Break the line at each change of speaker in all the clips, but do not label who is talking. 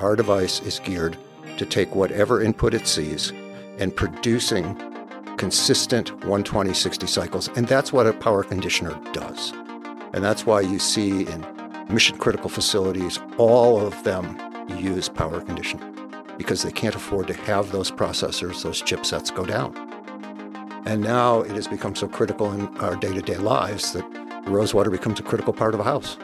our device is geared to take whatever input it sees and producing consistent 120 60 cycles. And that's what a power conditioner does. And that's why you see in mission critical facilities, all of them use power conditioning because they can't afford to have those processors, those chipsets go down. And now it has become so critical in our day to day lives that Rosewater becomes a critical part of a house.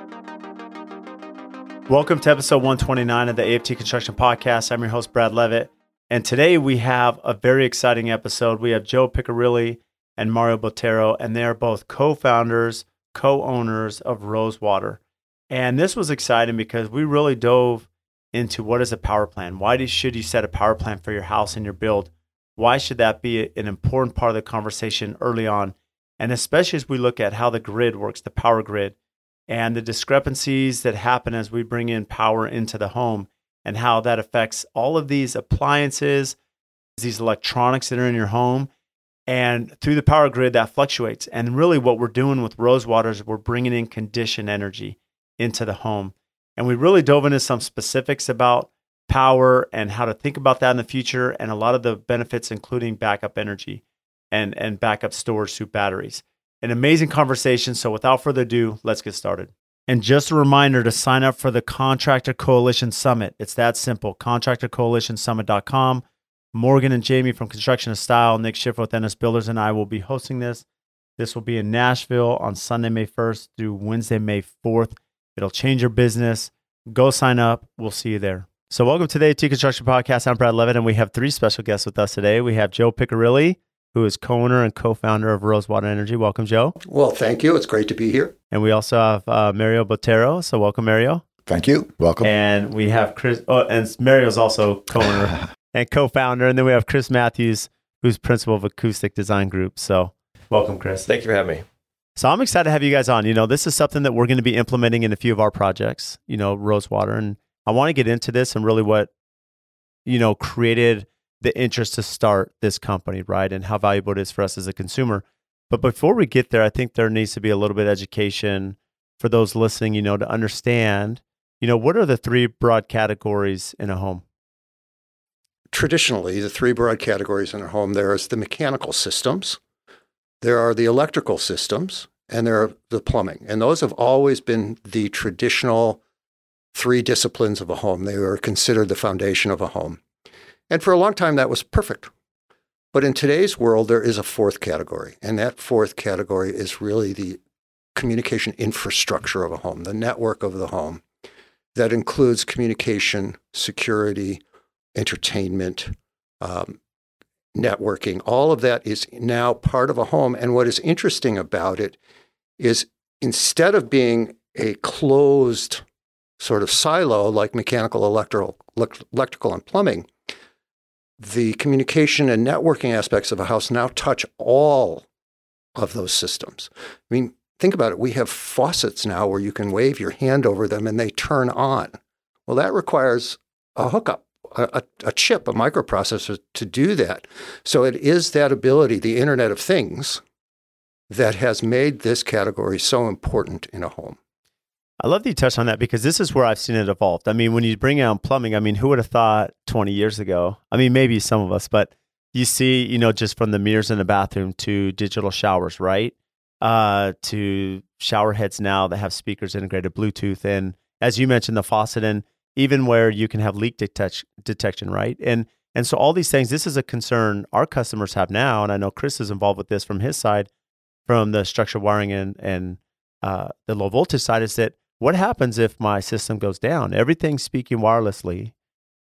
Welcome to episode 129 of the AFT Construction Podcast. I'm your host, Brad Leavitt. And today we have a very exciting episode. We have Joe Piccirilli and Mario Botero, and they are both co founders, co owners of Rosewater. And this was exciting because we really dove into what is a power plan. Why should you set a power plan for your house and your build? Why should that be an important part of the conversation early on? And especially as we look at how the grid works, the power grid and the discrepancies that happen as we bring in power into the home and how that affects all of these appliances, these electronics that are in your home. And through the power grid, that fluctuates. And really, what we're doing with Rosewater is we're bringing in conditioned energy into the home. And we really dove into some specifics about power and how to think about that in the future and a lot of the benefits, including backup energy and, and backup storage through batteries an amazing conversation. So without further ado, let's get started. And just a reminder to sign up for the Contractor Coalition Summit. It's that simple. ContractorCoalitionSummit.com. Morgan and Jamie from Construction of Style, Nick Schiffer with NS Builders, and I will be hosting this. This will be in Nashville on Sunday, May 1st through Wednesday, May 4th. It'll change your business. Go sign up. We'll see you there. So, welcome to the AFT Construction Podcast. I'm Brad Leavitt, and we have three special guests with us today. We have Joe Piccirilli, who is co-owner and co-founder of Rosewater Energy. Welcome, Joe.
Well, thank you. It's great to be here.
And we also have uh, Mario Botero. So welcome, Mario.
Thank you. Welcome.
And we have Chris. Oh, and Mario's also co-owner and co-founder. And then we have Chris Matthews, who's principal of Acoustic Design Group. So welcome, Chris.
Thank you for having me.
So I'm excited to have you guys on. You know, this is something that we're going to be implementing in a few of our projects. You know, Rosewater, and I want to get into this and really what you know created the interest to start this company, right? And how valuable it is for us as a consumer. But before we get there, I think there needs to be a little bit of education for those listening, you know, to understand, you know, what are the three broad categories in a home?
Traditionally, the three broad categories in a home there is the mechanical systems, there are the electrical systems, and there are the plumbing. And those have always been the traditional three disciplines of a home. They were considered the foundation of a home. And for a long time, that was perfect. But in today's world, there is a fourth category. And that fourth category is really the communication infrastructure of a home, the network of the home that includes communication, security, entertainment, um, networking. All of that is now part of a home. And what is interesting about it is instead of being a closed sort of silo like mechanical, electrical, electrical and plumbing, the communication and networking aspects of a house now touch all of those systems. I mean, think about it. We have faucets now where you can wave your hand over them and they turn on. Well, that requires a hookup, a, a, chip, a microprocessor to do that. So it is that ability, the Internet of Things, that has made this category so important in a home.
I love that you touched on that because this is where I've seen it evolved. I mean, when you bring out plumbing, I mean, who would have thought 20 years ago? I mean, maybe some of us, but you see, you know, just from the mirrors in the bathroom to digital showers, right? Uh, to shower heads now that have speakers integrated, Bluetooth, and as you mentioned, the faucet, and even where you can have leak detect- detection, right? And and so all these things, this is a concern our customers have now, and I know Chris is involved with this from his side, from the structural wiring and and uh, the low voltage side, is that what happens if my system goes down? Everything's speaking wirelessly,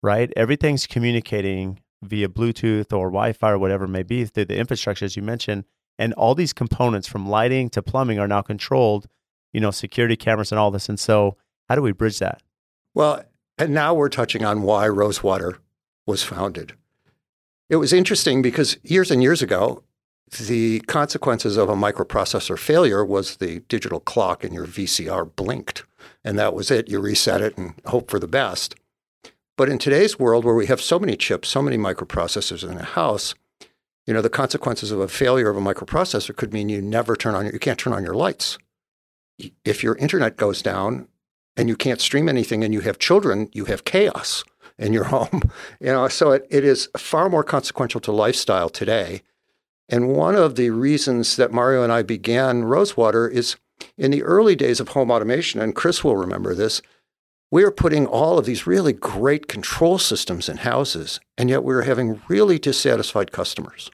right? Everything's communicating via Bluetooth or Wi Fi or whatever it may be through the infrastructure, as you mentioned. And all these components from lighting to plumbing are now controlled, you know, security cameras and all this. And so, how do we bridge that?
Well, and now we're touching on why Rosewater was founded. It was interesting because years and years ago, the consequences of a microprocessor failure was the digital clock in your VCR blinked, and that was it. You reset it and hope for the best. But in today's world, where we have so many chips, so many microprocessors in a house, you know, the consequences of a failure of a microprocessor could mean you never turn on, your, you can't turn on your lights. If your internet goes down and you can't stream anything and you have children, you have chaos. in your home. You know, so it, it is far more consequential to lifestyle today. And one of the reasons that Mario and I began Rosewater is in the early days of home automation, and Chris will remember this, we were putting all of these really great control systems in houses, and yet we were having really dissatisfied customers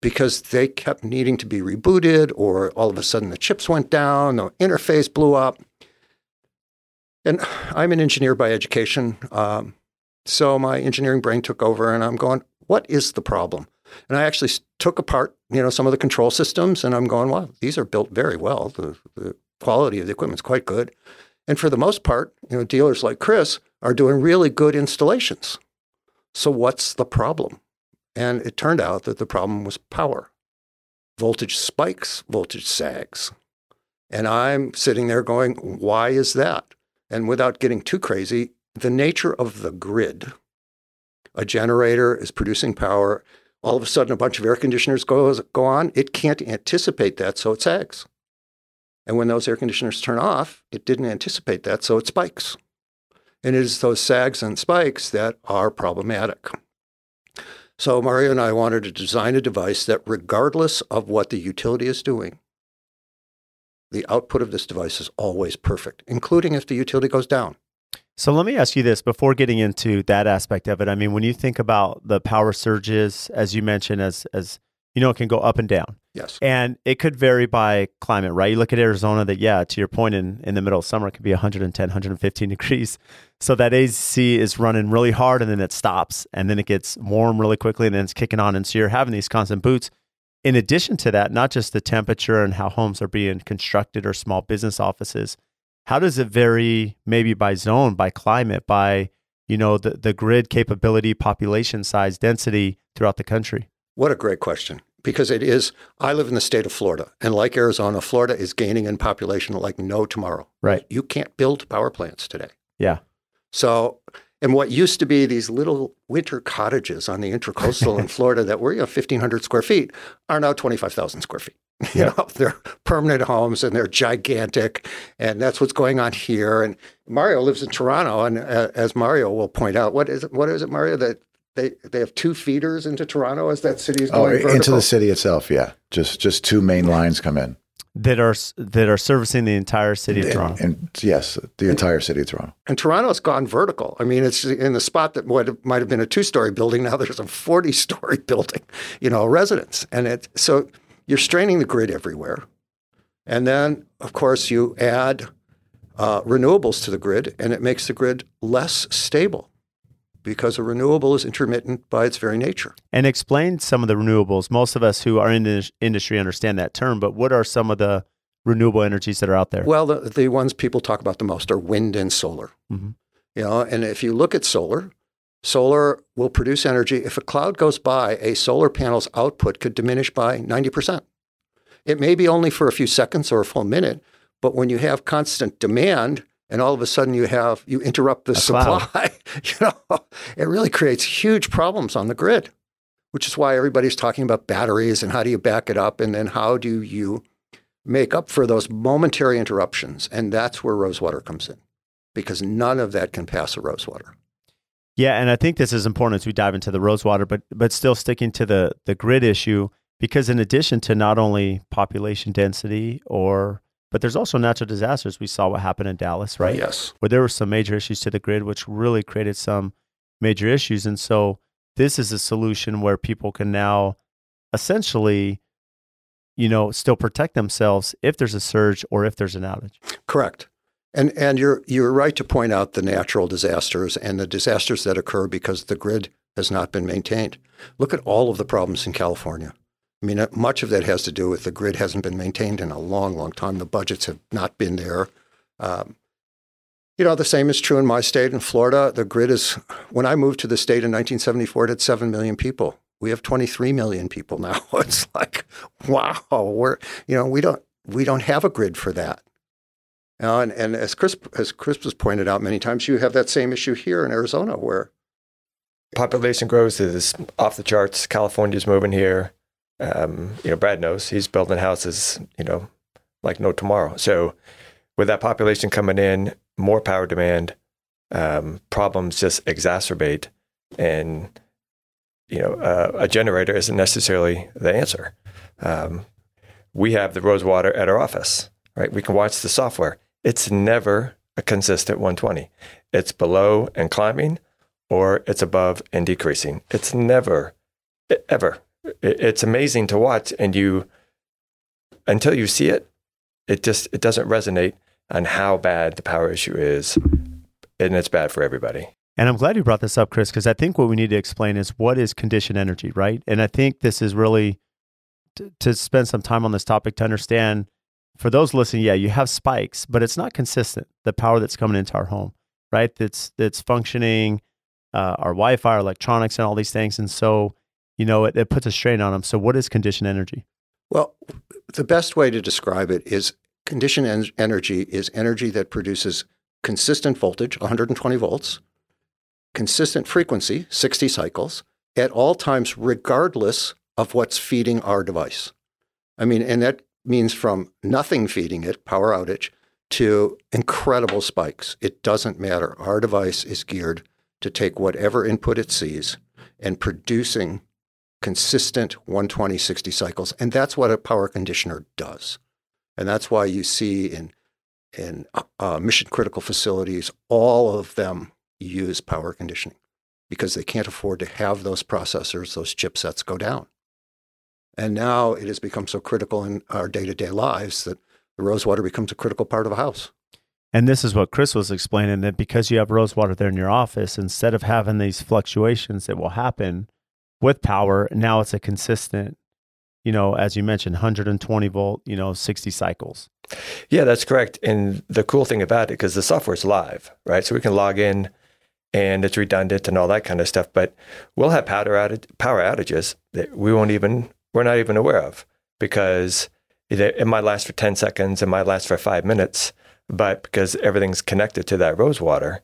because they kept needing to be rebooted, or all of a sudden the chips went down, the interface blew up. And I'm an engineer by education. Um, so my engineering brain took over, and I'm going, what is the problem? And I actually took apart, you know, some of the control systems, and I'm going, wow, these are built very well. The, the quality of the equipment is quite good. And for the most part, you know, dealers like Chris are doing really good installations. So what's the problem? And it turned out that the problem was power. Voltage spikes, voltage sags. And I'm sitting there going, why is that? And without getting too crazy, the nature of the grid, a generator is producing power. All of a sudden, a bunch of air conditioners goes, go on. It can't anticipate that, so it sags. And when those air conditioners turn off, it didn't anticipate that, so it spikes. And it is those sags and spikes that are problematic. So Mario and I wanted to design a device that, regardless of what the utility is doing, the output of this device is always perfect, including if the utility goes down.
So let me ask you this before getting into that aspect of it. I mean, when you think about the power surges, as you mentioned, as as you know, it can go up and down.
Yes.
And it could vary by climate, right? You look at Arizona that, yeah, to your point, in, in the middle of summer, it could be 110, 115 degrees. So that AC is running really hard and then it stops and then it gets warm really quickly and then it's kicking on. And so you're having these constant boots. In addition to that, not just the temperature and how homes are being constructed or small business offices, how does it vary maybe by zone, by climate, by, you know, the, the grid capability, population size, density throughout the country?
What a great question. Because it is, I live in the state of Florida, and like Arizona, Florida is gaining in population like no tomorrow.
Right.
You can't build power plants today.
Yeah.
So, and what used to be these little winter cottages on the intercoastal in Florida that were you know 1,500 square feet are now 25,000 square feet. You know, they're permanent homes and they're gigantic, and that's what's going on here. And Mario lives in Toronto, and uh, as Mario will point out, what is it? What is it, Mario? That they they have two feeders into Toronto as that city is
Oh,
going vertical?
into the city itself, yeah. Just just two main lines come in.
That are that are servicing the entire city of
And,
Toronto.
and yes, the entire city of Toronto.
And Toronto's gone vertical. I mean, it's in the spot that would, might have been a two-story building. Now there's a 40-story building, you know, residence. And it so you're straining the grid everywhere. And then, of course, you add uh, renewables to the grid, and it makes the grid less stable because a renewable is intermittent by its very nature.
And explain some of the renewables. Most of us who are in the industry understand that term, but what are some of the renewable energies that are out there?
Well, the, the ones people talk about the most are wind and solar.
Mhm.
You know, and if you look at solar, solar will produce energy. If a cloud goes by, a solar panel's output could diminish by 90%. It may be only for a few seconds or a full minute, but when you have constant demand and all of a sudden you have you interrupt the
A
supply, you know, it really creates huge problems on the grid, which is why everybody's talking about batteries and how do you back it up and then how do you make up for those momentary interruptions. And that's where Rosewater comes in because none of that can pass a Rosewater.
Yeah, and I think this is important as we dive into the Rosewater, but but still sticking to the the grid issue because in addition to not only population density or but there's also natural disasters. We saw what happened in Dallas, right?
Yes.
Where there were some major issues to the grid, which really created some major issues. And so this is a solution where people can now essentially, you know, still protect themselves if there's a surge or if there's an outage.
Correct. And and you're you're right to point out the natural disasters and the disasters that occur because the grid has not been maintained. Look at all of the problems in California. I mean, uh, much of that has to do with the grid hasn't been maintained in a long, long time. The budgets have not been there. Um, you know, the same is true in my state in Florida. The grid is, when I moved to the state in 1974, it had 7 million people. We have 23 million people now. It's like, wow, we're, you know, we don't, we don't have a grid for that. Uh, and, and as Chris, as Chris has pointed out many times, you have that same issue here in Arizona where
population growth is off the charts. California's moving here. Um, you know, Brad knows he's building houses, you know, like no tomorrow. So with that population coming in, more power demand, um, problems just exacerbate, and you know, uh, a generator isn't necessarily the answer. Um, we have the Rosewater at our office, right? We can watch the software. It's never a consistent 120. It's below and climbing, or it's above and decreasing. It's never, ever. It's amazing to watch, and you, until you see it, it just it doesn't resonate on how bad the power issue is, and it's bad for everybody.
And I'm glad you brought this up, Chris, because I think what we need to explain is what is conditioned energy, right? And I think this is really to, to spend some time on this topic to understand for those listening, yeah, you have spikes, but it's not consistent. The power that's coming into our home, right? That's that's functioning, uh, our Wi-Fi, our electronics, and all these things, and so you know it, it puts a strain on them. So, what is conditioned energy?
Well, the best way to describe it is conditioned en- energy is energy that produces consistent voltage, 120 volts, consistent frequency, 60 cycles, at all times, regardless of what's feeding our device. I mean, and that means from nothing feeding it, power outage, to incredible spikes. It doesn't matter. Our device is geared to take whatever input it sees and producing consistent 120, 60 cycles. And that's what a power conditioner does. And that's why you see in, in uh, mission critical facilities, all of them use power conditioning because they can't afford to have those processors, those chipsets go down. And now it has become so critical in our day to day lives that the rosewater becomes a critical part of a house.
And this is what Chris was explaining that because you have rosewater there in your office, instead of having these fluctuations that will happen with power, now it's a consistent, you know, as you mentioned, 120 volt, you know, 60 cycles.
Yeah, that's correct. And the cool thing about it, because the software is live, right? So we can log in and it's redundant and all that kind of stuff. But we'll have power, outage, power outages that we won't even we're not even aware of because it, might last for 10 seconds, it might last for five minutes, but because everything's connected to that rose water,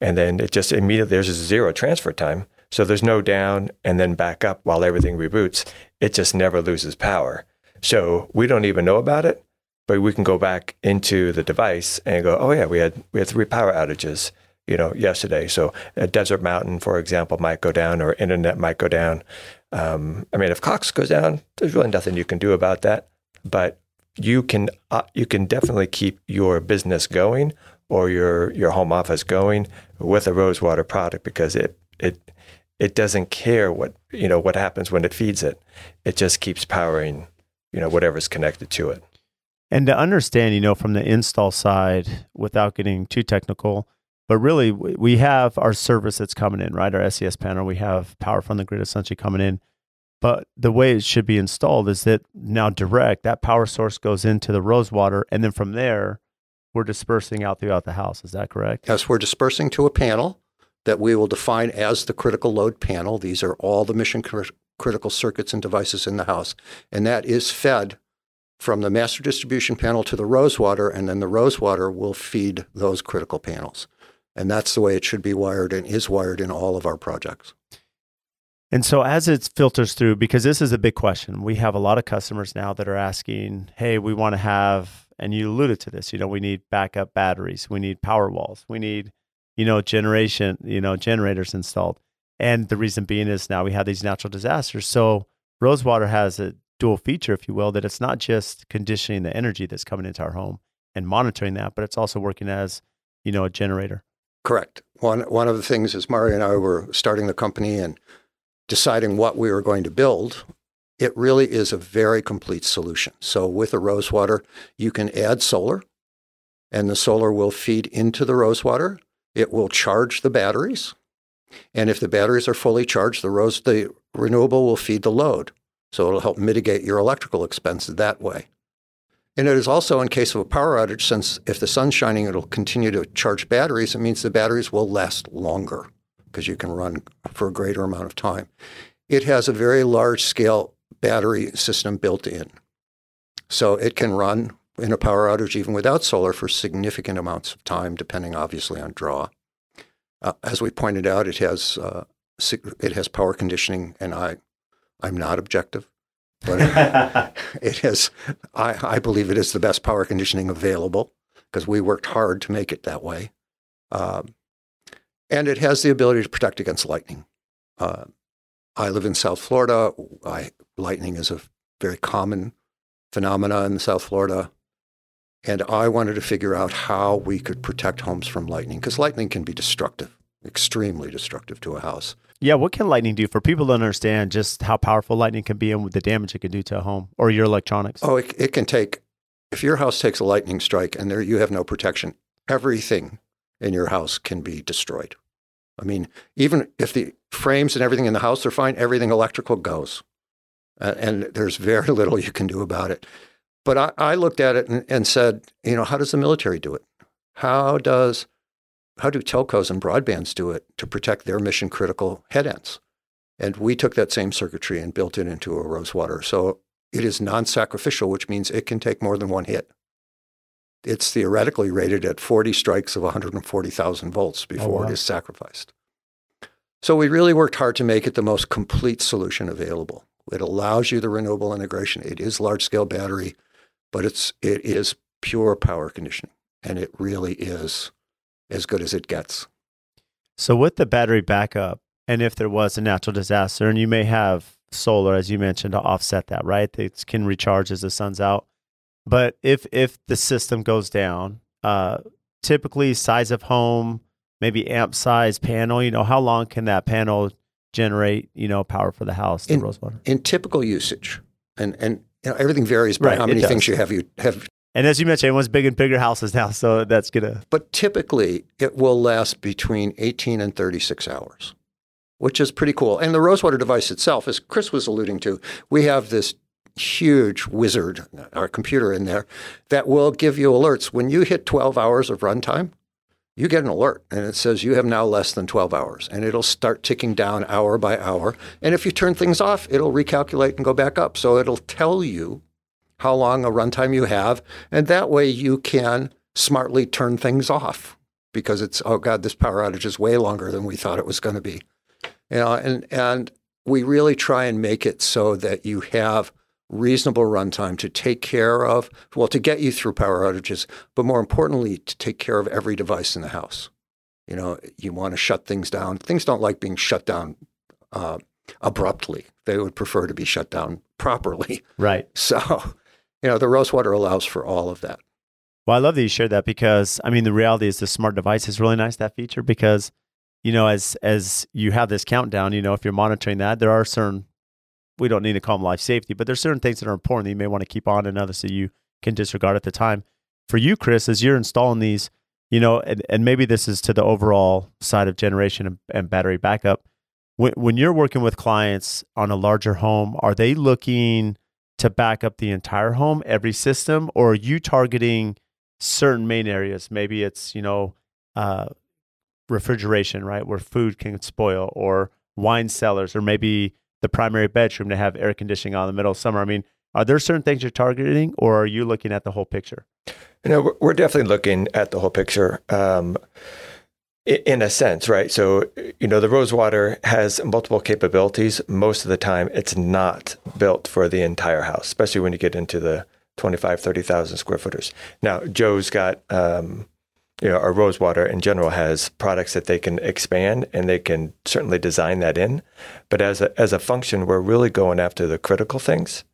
and then it just immediately, there's a zero transfer time. So there's no down and then back up while everything reboots. It just never loses power. So we don't even know about it, but we can go back into the device and go, oh yeah, we had we had three power outages, you know, yesterday. So a desert mountain, for example, might go down, or internet might go down, um, I mean, if Cox goes down, there's really nothing you can do about that. But you can uh, you can definitely keep your business going or your your home office going with a Rosewater product because it it it doesn't care what you know what happens when it feeds it. It just keeps powering you know whatever's connected to it.
And to understand, you know, from the install side, without getting too technical, but really, we have our service that's coming in, right? Our SES panel, we have power from the grid essentially coming in. But the way it should be installed is that now direct, that power source goes into the Rosewater. And then from there, we're dispersing out throughout the house. Is that correct?
Yes, we're dispersing to a panel that we will define as the critical load panel. These are all the mission critical circuits and devices in the house. And that is fed from the master distribution panel to the Rosewater, and then the Rosewater will feed those critical panels. And that's the way it should be wired and is wired in all of our projects.
And so, as it filters through, because this is a big question, we have a lot of customers now that are asking, hey, we want to have, and you alluded to this, you know, we need backup batteries, we need power walls, we need, you know, generation, you know, generators installed. And the reason being is now we have these natural disasters. So, Rosewater has a dual feature, if you will, that it's not just conditioning the energy that's coming into our home and monitoring that, but it's also working as, you know, a generator.
Correct. One one of the things is Mario and I were starting the company and deciding what we were going to build. It really is a very complete solution. So with a Rosewater, you can add solar, and the solar will feed into the Rosewater. It will charge the batteries, and if the batteries are fully charged, the rose the renewable will feed the load. So it'll help mitigate your electrical expense that way. And it is also in case of a power outage, since if the sun's shining, it'll continue to charge batteries. It means the batteries will last longer because you can run for a greater amount of time. It has a very large scale battery system built in. So it can run in a power outage even without solar for significant amounts of time, depending obviously on draw. Uh, as we pointed out, it has uh, it has power conditioning, and I I'm not objective but it is, I, I, believe it is the best power conditioning available because we worked hard to make it that way. Um, and it has the ability to protect against lightning. Uh, I live in South Florida. I, lightning is a very common phenomena in South Florida. And I wanted to figure out how we could protect homes from lightning because lightning can be destructive, extremely destructive to a house.
Yeah, what can lightning do for people to understand just how powerful lightning can be and the damage it can do to a home or your electronics?
Oh, it, it can take, if your house takes a lightning strike and there you have no protection, everything in your house can be destroyed. I mean, even if the frames and everything in the house are fine, everything electrical goes. Uh, and there's very little you can do about it. But I, I looked at it and, and, said, you know, how does the military do it? How does how do telcos and broadbands do it to protect their mission critical head ends? And we took that same circuitry and built it into a Rosewater. So it is non sacrificial, which means it can take more than one hit. It's theoretically rated at 40 strikes of 140,000 volts oh, before oh, wow. it is sacrificed. So we really worked hard to make it the most complete solution available. It allows you the renewable integration. It is large scale battery, but it's it is pure power conditioning, and it really is as good as it gets.
So with the battery backup, and if there was a natural disaster, and you may have solar, as you mentioned, to offset that, right? It can recharge as the sun's out. But if if the system goes down, uh, typically size of home, maybe amp size panel, you know, how long can that panel generate, you know, power for the house, the
in,
Rosewater?
In typical usage, and and you know, everything varies by right, how many things you have. You have,
and as you mentioned, everyone's big and bigger houses now, so that's gonna.
But typically, it will last between 18 and 36 hours, which is pretty cool. And the Rosewater device itself, as Chris was alluding to, we have this huge wizard, our computer in there, that will give you alerts when you hit 12 hours of runtime you get an alert and it says you have now less than 12 hours and it'll start ticking down hour by hour. And if you turn things off, it'll recalculate and go back up. So it'll tell you how long a runtime you have. And that way you can smartly turn things off because it's, oh God, this power outage is way longer than we thought it was going to be. You know, and, and we really try and make it so that you have reasonable runtime to take care of, well, to get you through power outages, but more importantly, to take care of every device in the house. You know, you want to shut things down. Things don't like being shut down uh, abruptly. They would prefer to be shut down properly.
Right.
So, you know, the Rosewater allows for all of that.
Well, I love that you shared that because I mean, the reality is the smart device is really nice that feature because, you know, as as you have this countdown, you know, if you're monitoring that, there are certain we don't need to call them life safety, but there's certain things that are important that you may want to keep on and others that you can disregard at the time. For you, Chris, as you're installing these, you know, and, and maybe this is to the overall side of generation and, and battery backup. When, when you're working with clients on a larger home, are they looking to back up the entire home, every system, or are you targeting certain main areas? Maybe it's, you know, uh, refrigeration, right, where food can spoil, or wine cellars, or maybe the primary bedroom to have air conditioning on in the middle of summer? I mean, are there certain things you're targeting, or are you looking at the whole picture?
You know, we're definitely looking at the whole picture. Um, in a sense, right? So, you know, the Rosewater has multiple capabilities. Most of the time, it's not built for the entire house, especially when you get into the 25, 30,000 square footers. Now, Joe's got um, you know, our Rosewater in general has products that they can expand and they can certainly design that in. But as a, as a function, we're really going after the critical things.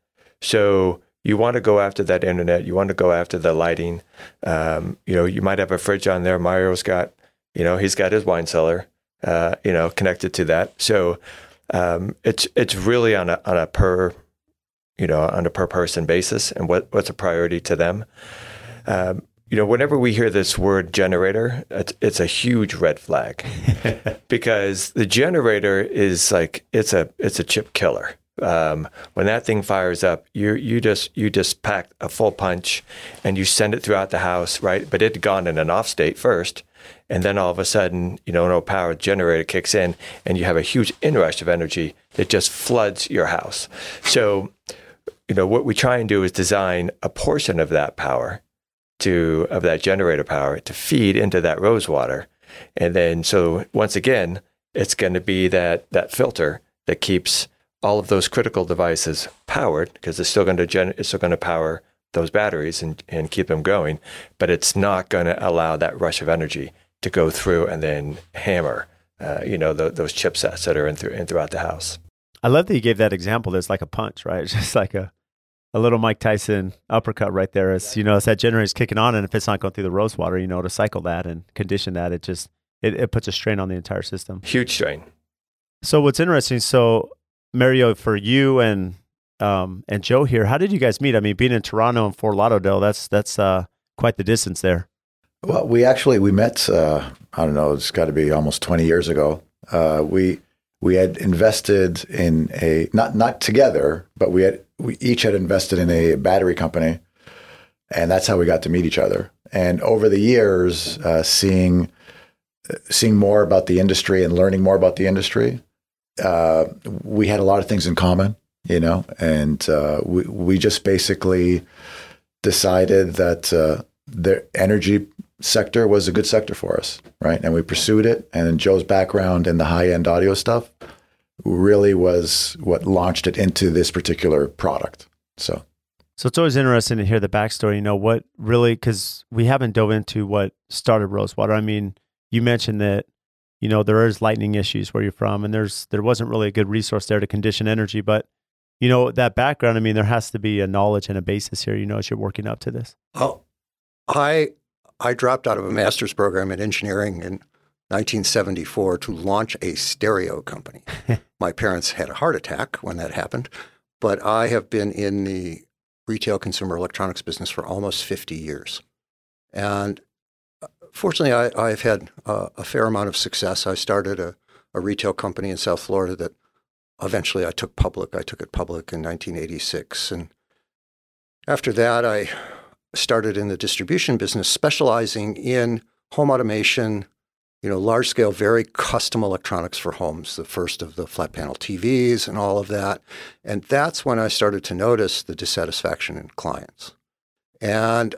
So you want to go after that internet, you want to go after the lighting. Um, you know, you might have a fridge on there. Mario's got, you know, he's got his wine cellar, uh, you know, connected to that. So um, it's it's really on a on a per, you know, on a per person basis and what what's a priority to them. Um, you know, whenever we hear this word generator, it's, it's a huge red flag because the generator is like it's a it's a chip killer. Um, when that thing fires up, you you just you just pack a full punch, and you send it throughout the house, right? But it had gone in an off state first, and then all of a sudden, you know, no power generator kicks in, and you have a huge inrush of energy that just floods your house. So, you know, what we try and do is design a portion of that power to of that generator power to feed into that rose water. And then so once again, it's going to be that that filter that keeps all of those critical devices powered because it's still going to gen- it's still going to power those batteries and, and keep them going, but it's not going to allow that rush of energy to go through and then hammer, uh, you know, the, those chipsets that are in, th- in throughout the house.
I love that you gave that example. There's like a punch, right? It's just like a a little Mike Tyson uppercut right there. It's you know, it's that generator's kicking on, and if it's not going through the rose water, you know, to cycle that and condition that, it just it, it puts a strain on the entire system.
Huge strain.
So what's interesting, so Mario, for you and um and Joe here, how did you guys meet? I mean, being in Toronto and Fort Lauderdale, that's that's uh quite the distance there.
Well, we actually we met. Uh, I don't know. It's got to be almost twenty years ago. Uh, we we had invested in a not not together, but we had we each had invested in a battery company, and that's how we got to meet each other. And over the years, uh, seeing seeing more about the industry and learning more about the industry, uh, we had a lot of things in common, you know, and uh, we we just basically decided that uh, the energy sector was a good sector for us, right? And we pursued it. And Joe's background in the high end audio stuff really was what launched it into this particular product. So,
so it's always interesting to hear the backstory. You know what really because we haven't dove into what started Rosewater. I mean, you mentioned that you know there is lightning issues where you're from, and there's there wasn't really a good resource there to condition energy, but you know that background. I mean, there has to be a knowledge and a basis here. You know, as you're working up to this.
Oh, I I dropped out of a master's program in engineering in 1974 to launch a stereo company. My parents had a heart attack when that happened, but I have been in the retail consumer electronics business for almost 50 years. And uh, fortunately, I, have had uh, a fair amount of success. I started a, a retail company in South Florida that eventually I took public. I took it public in 1986. And after that, I started in the distribution business, specializing in home automation, you know, large scale, very custom electronics for homes, the first of the flat panel TVs and all of that. And that's when I started to notice the dissatisfaction in clients. And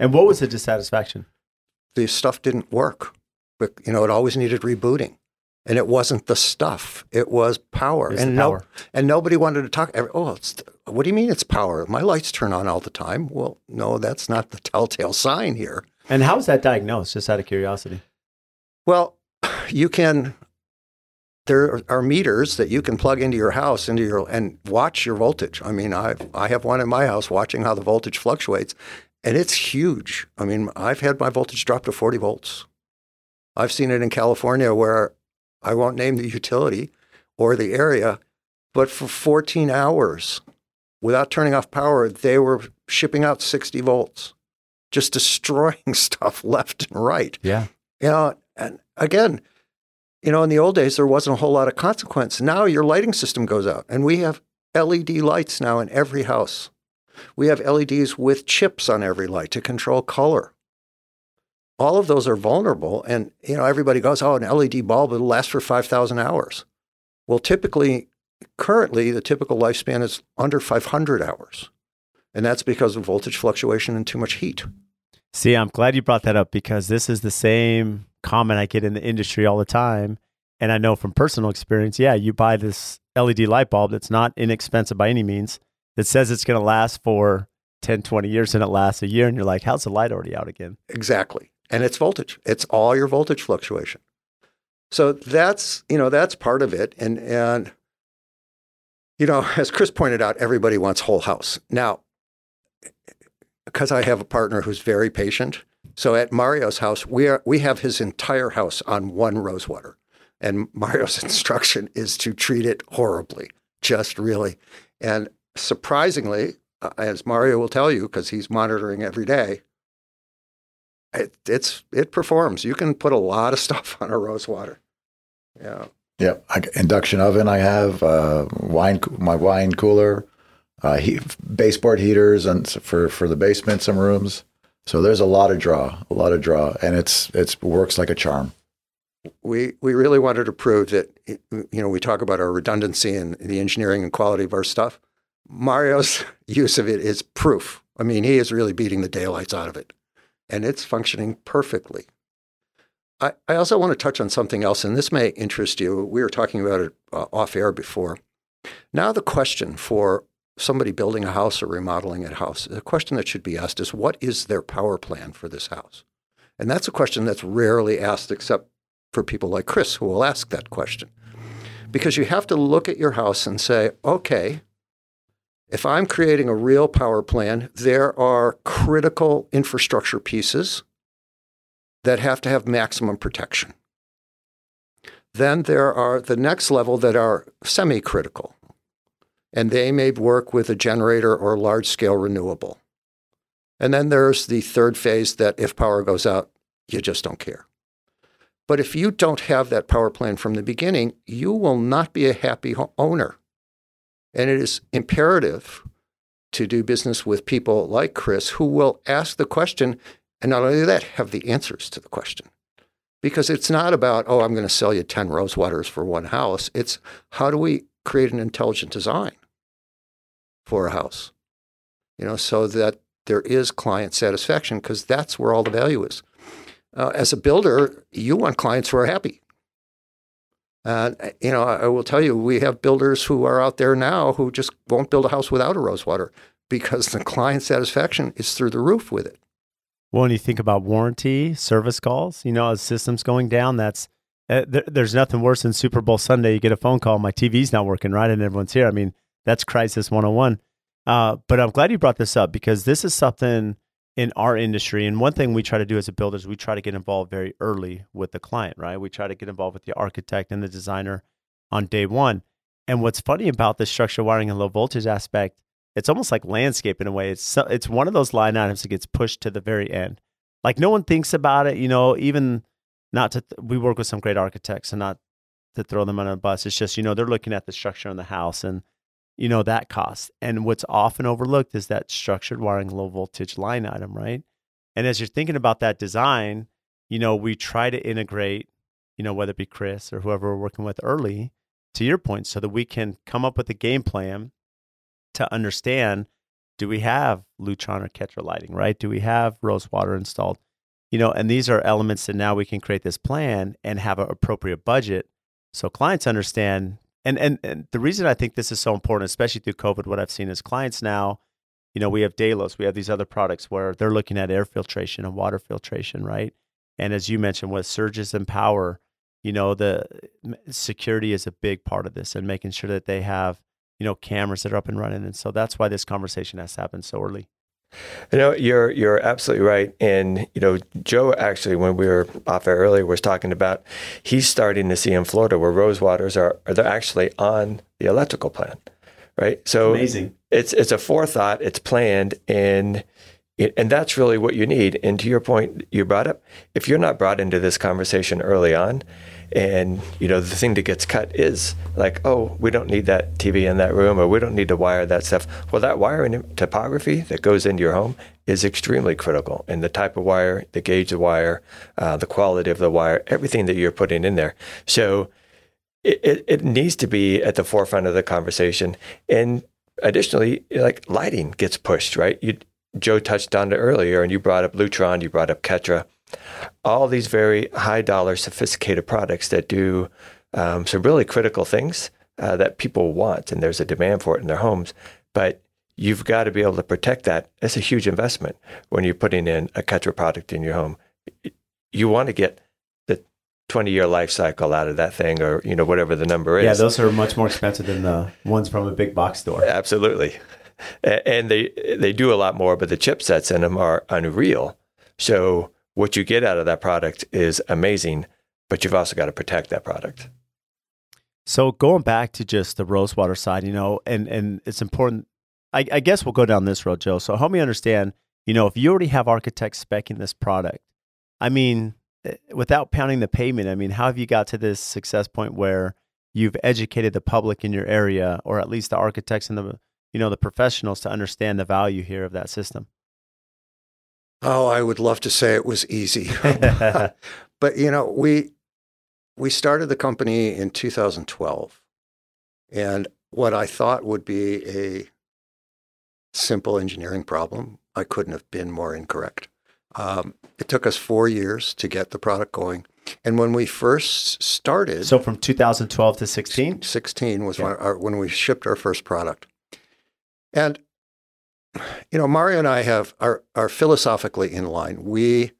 and what was the dissatisfaction?
The stuff didn't work. But, you know, it always needed rebooting. And it wasn't the stuff; it was power. And
power.
no, and nobody wanted to talk. Oh, it's, what do you mean it's power? My lights turn on all the time. Well, no, that's not the telltale sign here.
And how is that diagnosed? Just out of curiosity.
Well, you can. There are meters that you can plug into your house into your and watch your voltage. I mean, I I have one in my house watching how the voltage fluctuates, and it's huge. I mean, I've had my voltage drop to 40 volts. I've seen it in California where I won't name the utility or the area, but for 14 hours without turning off power, they were shipping out 60 volts, just destroying stuff left and right.
Yeah.
You know, and again, you know, in the old days, there wasn't a whole lot of consequence. Now your lighting system goes out, and we have LED lights now in every house. We have LEDs with chips on every light to control color all of those are vulnerable. And you know, everybody goes, "Oh, an LED bulb will last for five thousand hours." Well, typically, currently, the typical lifespan is under five hundred hours, and that's because of voltage fluctuation and too much heat.
See, I'm glad you brought that up because this is the same comment I get in the industry all the time. And I know from personal experience, yeah, you buy this LED light bulb that's not inexpensive by any means, that says it's going to last for 10, 20 years and it lasts a year. And you're like, how's the light already out again?
Exactly and it's voltage. It's all your voltage fluctuation. So that's you know that's part of it, and and you know as Chris pointed out, everybody wants whole house now. Because I have a partner who's very patient, so at Mario's house we are we have his entire house on one rosewater, and Mario's instruction is to treat it horribly, just really, and surprisingly, uh, as Mario will tell you because he's monitoring every day, it, it's it performs. You can put a lot of stuff on a rose water. Yeah.
Yeah. induction oven. I have uh, wine. My wine cooler. Uh, heat, baseboard heaters and for for the basement, some rooms. So there's a lot of draw, a lot of draw, and it's it's works like a charm.
We we really wanted to prove that you know we talk about our redundancy and the engineering and quality of our stuff. Mario's use of it is proof. I mean, he is really beating the daylights out of it and it's functioning perfectly. I, I also want to touch on something else, and this may interest you. We were talking about it uh, off air before. Now, the question for somebody building a house or remodeling a house, the question that should be asked is what is their power plan for this house? And that's a question that's rarely asked except for people like Chris who will ask that question. Because you have to look at your house and say, okay, if I'm creating a real power plan, there are critical infrastructure pieces that have to have maximum protection. Then there are the next level that are semi critical, and they may work with a generator or large scale renewable. And then there's the third phase that if power goes out, you just don't care. But if you don't have that power plan from the beginning, you will not be a happy owner. And it is imperative to do business with people like Chris who will ask the question and not only that, have the answers to the question. Because it's not about, oh, I'm going to sell you 10 rose waters for one house. It's how do we create an intelligent design for a house? You know, so that there is client satisfaction because that's where all the value is. Uh, as a builder, you want clients who are happy. Uh, you know, I will tell you, we have builders who are out there now who just won't build a house without a rosewater because the client satisfaction is through the roof with it.
Well, when you think about warranty, service calls, you know, as systems going down, that's uh, th- there's nothing worse than Super Bowl Sunday. You get a phone call, my TV's not working right, and everyone's here. I mean, that's crisis 101. Uh, but I'm glad you brought this up because this is something in our industry. And one thing we try to do as a builder is we try to get involved very early with the client, right? We try to get involved with the architect and the designer on day one. And what's funny about the structural wiring and low voltage aspect, it's almost like landscape in a way. It's it's one of those line items that gets pushed to the very end. Like no one thinks about it, you know, even not to th- we work with some great architects and not to throw them on a bus. It's just, you know, they're looking at the structure in the house and you know, that cost. And what's often overlooked is that structured wiring low voltage line item, right? And as you're thinking about that design, you know, we try to integrate, you know, whether it be Chris or whoever we're working with early to your point, so that we can come up with a game plan to understand do we have Lutron or Ketra lighting, right? Do we have rose water installed? You know, and these are elements that now we can create this plan and have an appropriate budget so clients understand and, and and the reason I think this is so important, especially through COVID, what I've seen is clients now, you know, we have Delos, we have these other products where they're looking at air filtration and water filtration, right? And as you mentioned, with surges and power, you know, the security is a big part of this and making sure that they have, you know, cameras that are up and running. And so that's why this conversation has to happen so early.
You know, you're you're absolutely right. And you know, Joe actually, when we were off air earlier, was talking about he's starting to see in Florida where rose waters are, are they're actually on the electrical plan, right? So
amazing.
It's it's a forethought. It's planned, and it, and that's really what you need. And to your point, you brought up, if you're not brought into this conversation early on, and you know the thing that gets cut is like oh we don't need that tv in that room or we don't need to wire that stuff. Well that wiring topography that goes into your home is extremely critical. And the type of wire the gauge of wire uh, the quality of the wire everything that you're putting in there. So it, it, it needs to be at the forefront of the conversation. And additionally like lighting gets pushed right? You joe touched on it earlier and you brought up lutron you brought up ketra all these very high dollar, sophisticated products that do um, some really critical things uh, that people want, and there's a demand for it in their homes. But you've got to be able to protect that. It's a huge investment when you're putting in a Ketra product in your home. You want to get the 20 year life cycle out of that thing, or you know whatever the number is.
Yeah, those are much more expensive than the ones from a big box store.
Absolutely, and they they do a lot more, but the chipsets in them are unreal. So what you get out of that product is amazing, but you've also got to protect that product.
So going back to just the rosewater side, you know, and and it's important. I, I guess we'll go down this road, Joe. So help me understand. You know, if you already have architects specing this product, I mean, eh, without pounding the pavement, I mean, how have you got to this success point where you've educated the public in your area, or at least the architects and the you know the professionals to understand the value here of that system?
Oh, I would love to say it was easy. but you know, we we started the company in 2012. And what I thought would be a simple engineering problem, I couldn't have been more incorrect. Um, it took us four years to get the product going. And when we first started.
So from 2012 to 16?
16 was yeah. when, our, when we shipped our first product. And you know, Mario and I have are are philosophically in line. We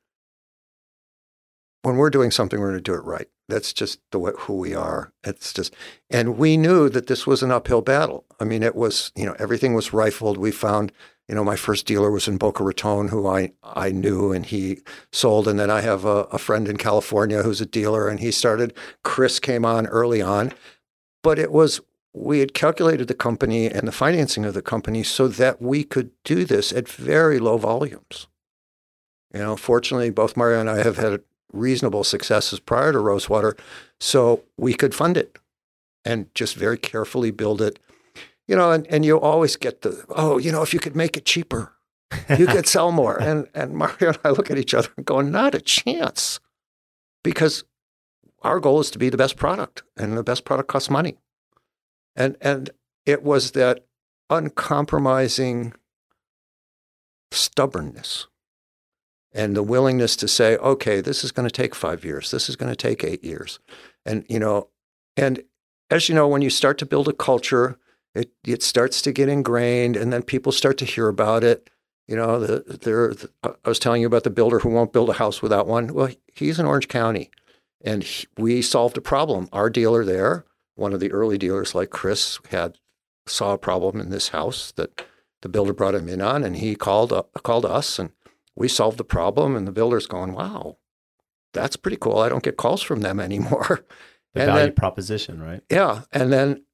when we're doing something, we're going to do it right. That's just the way, who we are. It's just, and we knew that this was an uphill battle. I mean, it was, you know, everything was rifled. We found, you know, my first dealer was in Boca Raton, who I I knew, and he sold. And then I have a, a friend in California who's a dealer, and he started. Chris came on early on, but it was we had calculated the company and the financing of the company so that we could do this at very low volumes. You know, fortunately, both Mario and I have had reasonable successes prior to Rosewater, so we could fund it and just very carefully build it. You know, and, and you always get the, oh, you know, if you could make it cheaper, you could sell more. And, and Mario and I look at each other and go, not a chance. Because our goal is to be the best product, and the best product costs money. And, and it was that uncompromising stubbornness and the willingness to say, okay, this is going to take five years, this is going to take eight years. And, you know, and as you know, when you start to build a culture, it, it starts to get ingrained and then people start to hear about it. You know, the, there, the, I was telling you about the builder who won't build a house without one. Well, he's in Orange County and he, we solved a problem. Our dealer there, one of the early dealers like Chris, had saw a problem in this house that the builder brought him in on, and he called up, called us, and we solved the problem and the builder's going, wow, that's pretty cool. I don't get calls from them anymore.
The
and
value
then,
proposition, right?
yeah. And then,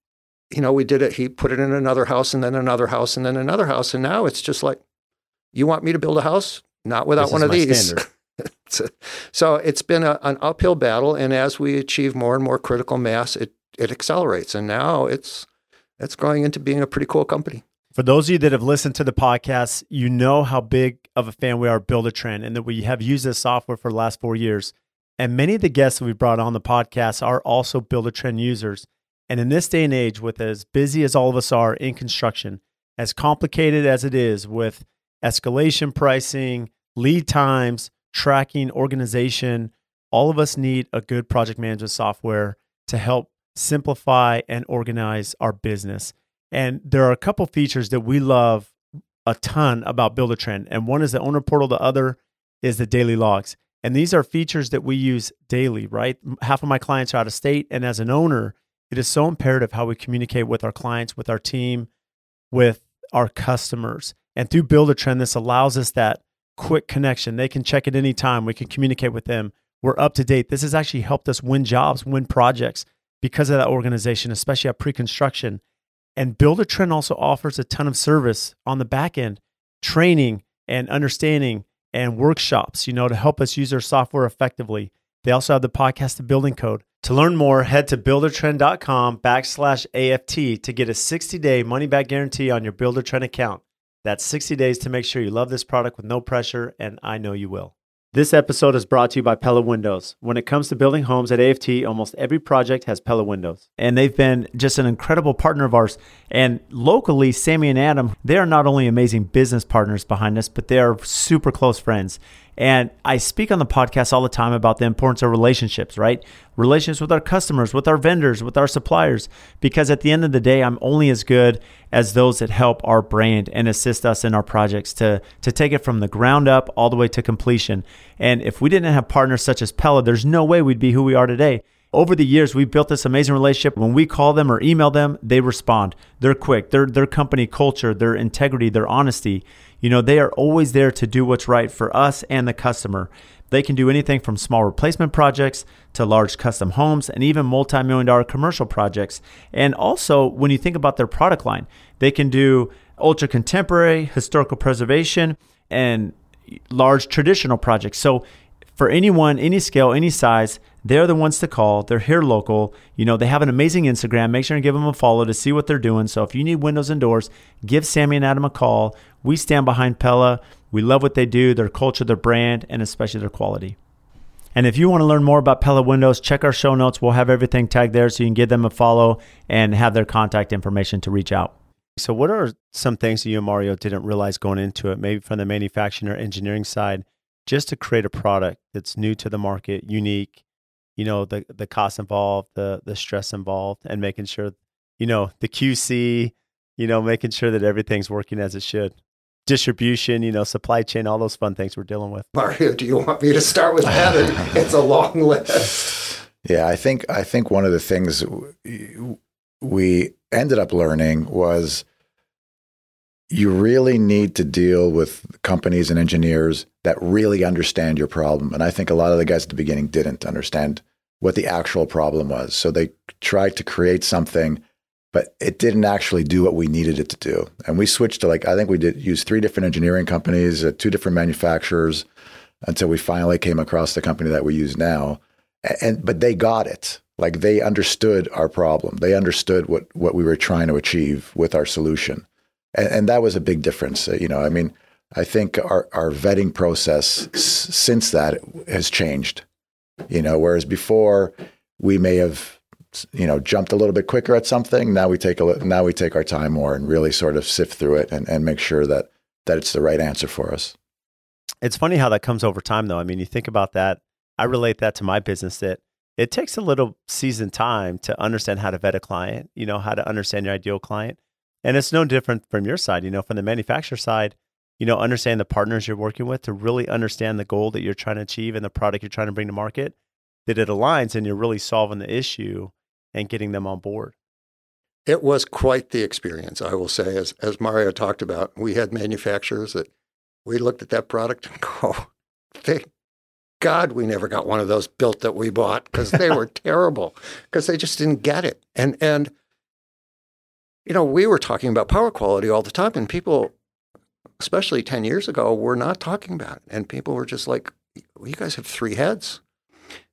you know, we did it. He put it in another house and then another house and then another house. And now it's just like, you want me to build a house? Not without one of these. So- so it's been a, an uphill battle. And as we achieve more and more critical mass, it, it accelerates. And now it's, it's growing into being a pretty cool company.
For those of you that have listened to the podcast, you know how big of a fan we are of Buildertrend and that we have used this software for the last four years. And many of the guests that we brought on the podcast are also Buildertrend users. And in this day and age, with as busy as all of us are in construction, as complicated as it is with escalation pricing, lead times, tracking, organization, all of us need a good project management software to help simplify and organize our business. And there are a couple features that we love a ton about Buildertrend. And one is the owner portal, the other is the daily logs. And these are features that we use daily, right? Half of my clients are out of state. And as an owner, it is so imperative how we communicate with our clients, with our team, with our customers. And through Buildertrend, this allows us that quick connection. They can check at any time. We can communicate with them. We're up to date. This has actually helped us win jobs, win projects because of that organization, especially at pre construction. And Buildertrend also offers a ton of service on the back end, training and understanding and workshops, you know, to help us use our software effectively. They also have the podcast, The Building Code. To learn more, head to buildertrend.com backslash AFT to get a 60 day money back guarantee on your Buildertrend account. That's 60 days to make sure you love this product with no pressure, and I know you will. This episode is brought to you by Pella Windows. When it comes to building homes at AFT, almost every project has Pella Windows. And they've been just an incredible partner of ours. And locally, Sammy and Adam, they are not only amazing business partners behind us, but they are super close friends. And I speak on the podcast all the time about the importance of relationships, right? Relationships with our customers, with our vendors, with our suppliers. Because at the end of the day, I'm only as good as those that help our brand and assist us in our projects to, to take it from the ground up all the way to completion. And if we didn't have partners such as Pella, there's no way we'd be who we are today. Over the years, we built this amazing relationship. When we call them or email them, they respond. They're quick. Their their company culture, their integrity, their honesty. You know, they are always there to do what's right for us and the customer. They can do anything from small replacement projects to large custom homes and even multi-million dollar commercial projects. And also, when you think about their product line, they can do ultra contemporary, historical preservation, and large traditional projects. So for anyone, any scale, any size, they're the ones to call. They're here local. You know, they have an amazing Instagram. Make sure and give them a follow to see what they're doing. So if you need windows and doors, give Sammy and Adam a call. We stand behind Pella. We love what they do, their culture, their brand, and especially their quality. And if you want to learn more about Pella Windows, check our show notes. We'll have everything tagged there so you can give them a follow and have their contact information to reach out. So, what are some things that you and Mario didn't realize going into it, maybe from the manufacturing or engineering side, just to create a product that's new to the market, unique, you know, the the cost involved, the the stress involved, and making sure, you know, the QC, you know, making sure that everything's working as it should. distribution, you know, supply chain, all those fun things we're dealing with.
Mario, do you want me to start with that? it's a long list.
Yeah, I think I think one of the things we ended up learning was you really need to deal with companies and engineers that really understand your problem. And I think a lot of the guys at the beginning didn't understand what the actual problem was. So they tried to create something, but it didn't actually do what we needed it to do. And we switched to like, I think we did use three different engineering companies, uh, two different manufacturers until we finally came across the company that we use now. And, but they got it. Like they understood our problem. They understood what, what we were trying to achieve with our solution. And, and that was a big difference. Uh, you know, I mean, I think our, our vetting process s- since that has changed. You know, whereas before we may have, you know, jumped a little bit quicker at something. Now we take a now we take our time more and really sort of sift through it and, and make sure that that it's the right answer for us.
It's funny how that comes over time, though. I mean, you think about that. I relate that to my business that it takes a little seasoned time to understand how to vet a client, you know, how to understand your ideal client. And it's no different from your side, you know, from the manufacturer side, you know, understand the partners you're working with to really understand the goal that you're trying to achieve and the product you're trying to bring to market, that it aligns and you're really solving the issue and getting them on board.
It was quite the experience, I will say. As, as Mario talked about, we had manufacturers that we looked at that product and go, thank God we never got one of those built that we bought because they were terrible because they just didn't get it. And, and, you know, we were talking about power quality all the time, and people, especially 10 years ago, were not talking about it. And people were just like, well, you guys have three heads.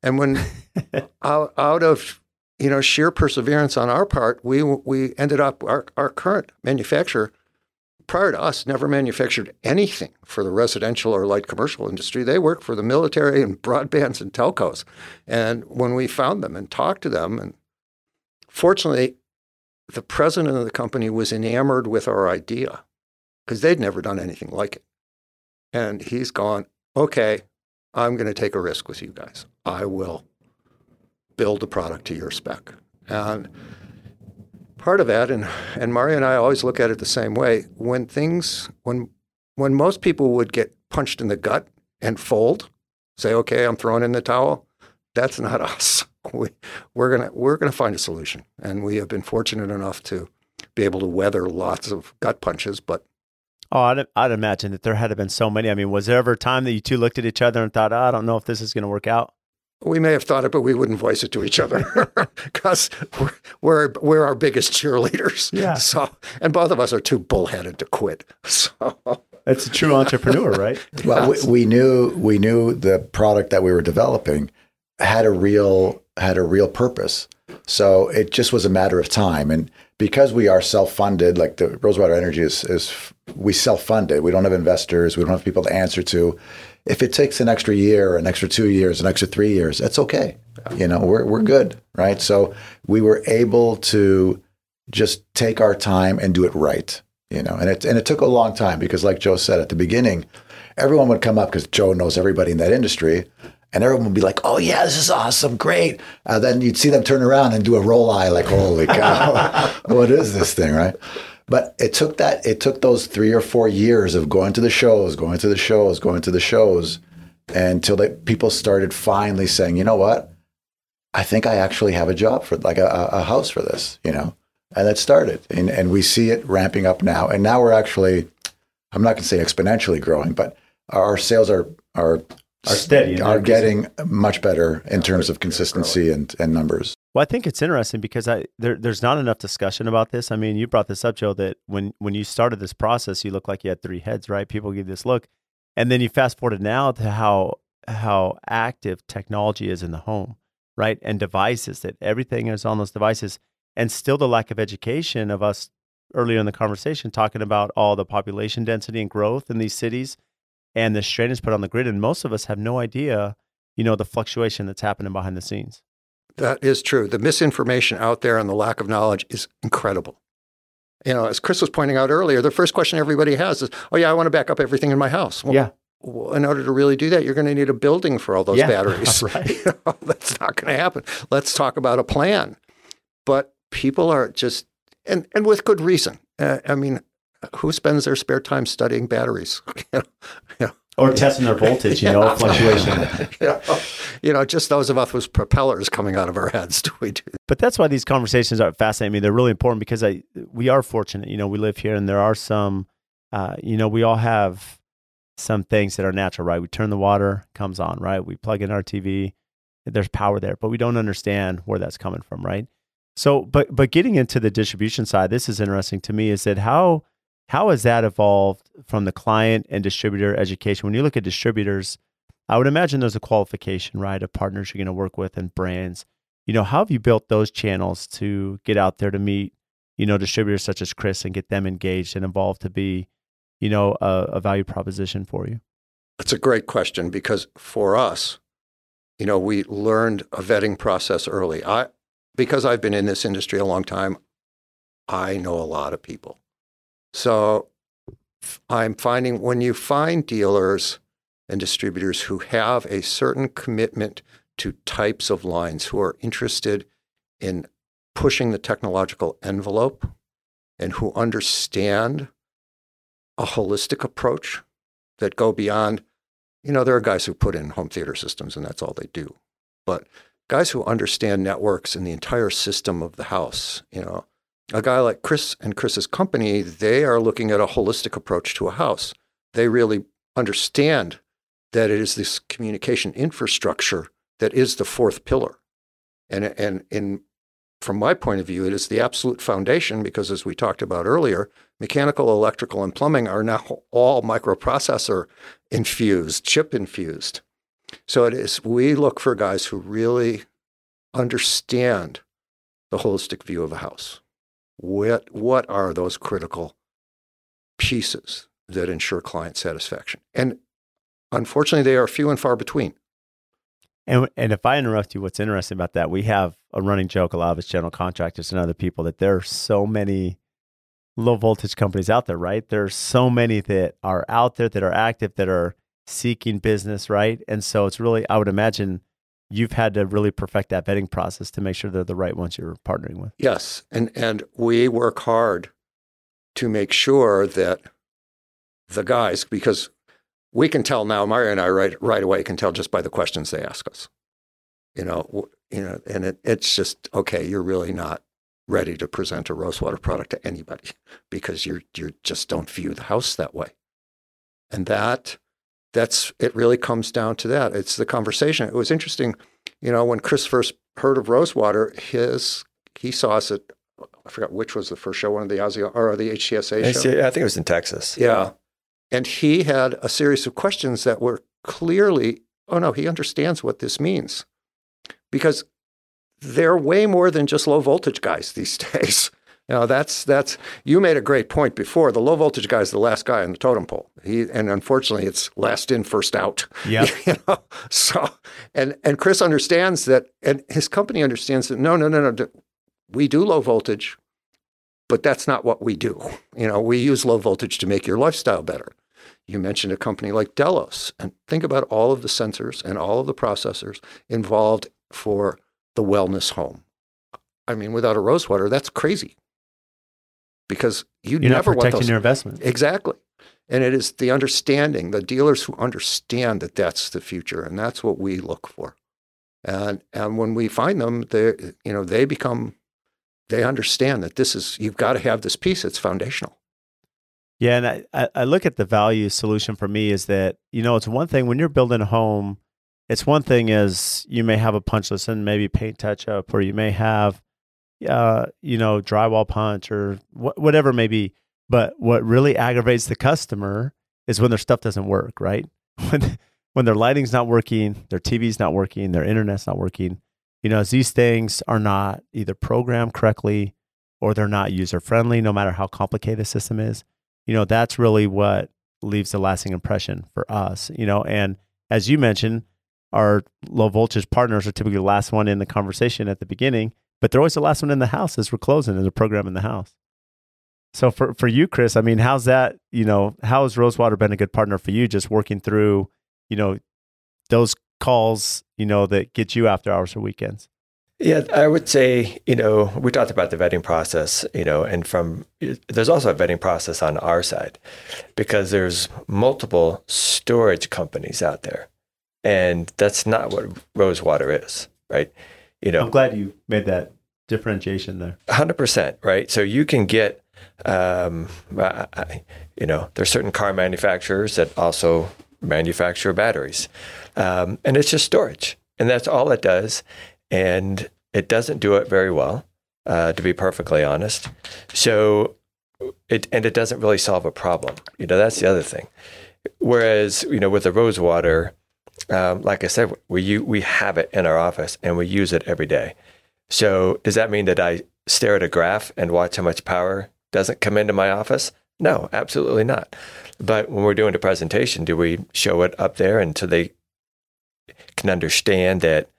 And when out, out of, you know, sheer perseverance on our part, we, we ended up, our, our current manufacturer, prior to us, never manufactured anything for the residential or light commercial industry. They worked for the military and broadbands and telcos. And when we found them and talked to them, and fortunately, the president of the company was enamored with our idea because they'd never done anything like it. And he's gone, okay, I'm going to take a risk with you guys. I will build a product to your spec. And part of that, and, and Mario and I always look at it the same way. When things, when, when most people would get punched in the gut and fold, say, okay, I'm throwing in the towel, that's not us we, we're gonna we're gonna find a solution, and we have been fortunate enough to be able to weather lots of gut punches. But
oh, I'd, I'd imagine that there had been so many. I mean, was there ever a time that you two looked at each other and thought, oh, I don't know if this is going to work out?
We may have thought it, but we wouldn't voice it to each other because we're, we're, we're our biggest cheerleaders.
Yeah.
So, and both of us are too bullheaded to quit. So
it's a true entrepreneur, right?
well, we, we knew we knew the product that we were developing had a real had a real purpose. So it just was a matter of time. And because we are self-funded, like the Rosewater Energy is, is we self-funded. We don't have investors. We don't have people to answer to. If it takes an extra year, an extra two years, an extra three years, that's okay. You know, we're we're good, right? So we were able to just take our time and do it right. You know, and it and it took a long time because, like Joe said at the beginning, everyone would come up because Joe knows everybody in that industry and everyone would be like, "Oh yeah, this is awesome, great." Uh, then you'd see them turn around and do a roll eye, like, "Holy cow, what is this thing?" Right? But it took that. It took those three or four years of going to the shows, going to the shows, going to the shows, until they, people started finally saying, "You know what? I think I actually have a job for like a, a house for this." You know, and it started, and and we see it ramping up now, and now we're actually, I'm not going to say exponentially growing, but our sales are are
are steady
are getting much better in terms of consistency and, and numbers.
Well, I think it's interesting because I there, there's not enough discussion about this. I mean, you brought this up, Joe, that when when you started this process, you looked like you had three heads, right? People give this look, and then you fast forward now to how how active technology is in the home, right? And devices that everything is on those devices, and still the lack of education of us earlier in the conversation talking about all the population density and growth in these cities and the strain is put on the grid, and most of us have no idea, you know, the fluctuation that's happening behind the scenes.
That is true. The misinformation out there and the lack of knowledge is incredible. You know, as Chris was pointing out earlier, the first question everybody has is, "Oh yeah, I want to back up everything in my house."
Well, yeah.
Well, in order to really do that, you're going to need a building for all those
yeah,
batteries.
right.
You know, that's not going to happen. Let's talk about a plan. But people are just, and and with good reason. Uh, I mean, who spends their spare time studying batteries? you
know, or testing their voltage, you know, fluctuation.
you, know, you know, just those of us with propellers coming out of our heads. Do we do?
But that's why these conversations are fascinating me. They're really important because I we are fortunate. You know, we live here, and there are some. Uh, you know, we all have some things that are natural, right? We turn the water, comes on, right? We plug in our TV, there's power there, but we don't understand where that's coming from, right? So, but but getting into the distribution side, this is interesting to me. Is that how how has that evolved from the client and distributor education? When you look at distributors, I would imagine there's a qualification, right, of partners you're going to work with and brands. You know, how have you built those channels to get out there to meet, you know, distributors such as Chris and get them engaged and involved to be, you know, a, a value proposition for you?
That's a great question because for us, you know, we learned a vetting process early. I, because I've been in this industry a long time, I know a lot of people. So I'm finding when you find dealers and distributors who have a certain commitment to types of lines, who are interested in pushing the technological envelope and who understand a holistic approach that go beyond you know, there are guys who put in home theater systems and that's all they do. But guys who understand networks and the entire system of the house, you know, a guy like Chris and Chris's company, they are looking at a holistic approach to a house. They really understand that it is this communication infrastructure that is the fourth pillar. And, and in from my point of view, it is the absolute foundation because, as we talked about earlier, mechanical, electrical, and plumbing are now all microprocessor infused, chip infused. So it is, we look for guys who really understand the holistic view of a house. What, what are those critical pieces that ensure client satisfaction? And unfortunately, they are few and far between.
And and if I interrupt you, what's interesting about that, we have a running joke a lot of us general contractors and other people that there are so many low voltage companies out there, right? There's so many that are out there that are active that are seeking business, right? And so it's really I would imagine you've had to really perfect that vetting process to make sure they're the right ones you're partnering with.
Yes. And and we work hard to make sure that the guys because we can tell now, Mario and I right, right away can tell just by the questions they ask us. You know, you know, and it, it's just okay. You're really not ready to present a Rosewater product to anybody because you're you just don't view the house that way. And that that's it. Really comes down to that. It's the conversation. It was interesting, you know, when Chris first heard of Rosewater, his he saw us at I forgot which was the first show, one of the Aussie or the HCSA show.
I think it was in Texas.
Yeah, and he had a series of questions that were clearly, oh no, he understands what this means. Because they're way more than just low voltage guys these days. You know, that's that's you made a great point before. The low voltage guy is the last guy on the totem pole. He and unfortunately it's last in, first out.
Yeah.
You know? So and and Chris understands that and his company understands that no, no, no, no. We do low voltage, but that's not what we do. You know, we use low voltage to make your lifestyle better. You mentioned a company like Delos, and think about all of the sensors and all of the processors involved for the wellness home. I mean, without a Rosewater, that's crazy because you
You're
never want those.
your investment.
Exactly. And it is the understanding, the dealers who understand that that's the future, and that's what we look for. And and when we find them, they you know they become they understand that this is you've got to have this piece. It's foundational.
Yeah, and I, I look at the value solution for me is that, you know, it's one thing when you're building a home, it's one thing is you may have a punch list and maybe paint touch up, or you may have, uh, you know, drywall punch or wh- whatever it may be. But what really aggravates the customer is when their stuff doesn't work, right? When when their lighting's not working, their TV's not working, their internet's not working. You know, as these things are not either programmed correctly or they're not user friendly, no matter how complicated a system is you know, that's really what leaves a lasting impression for us, you know, and as you mentioned, our low voltage partners are typically the last one in the conversation at the beginning, but they're always the last one in the house as we're closing in the program in the house. So for, for you, Chris, I mean, how's that, you know, how has Rosewater been a good partner for you just working through, you know, those calls, you know, that get you after hours or weekends?
Yeah, I would say, you know, we talked about the vetting process, you know, and from there's also a vetting process on our side because there's multiple storage companies out there. And that's not what Rosewater is, right? You know,
I'm glad you made that differentiation there.
100%, right? So you can get um, I, you know, there's certain car manufacturers that also manufacture batteries. Um, and it's just storage. And that's all it does and it doesn't do it very well, uh, to be perfectly honest. So, it and it doesn't really solve a problem. You know, that's the other thing. Whereas, you know, with the Rosewater, um, like I said, we we have it in our office and we use it every day. So, does that mean that I stare at a graph and watch how much power doesn't come into my office? No, absolutely not. But when we're doing a presentation, do we show it up there so they can understand that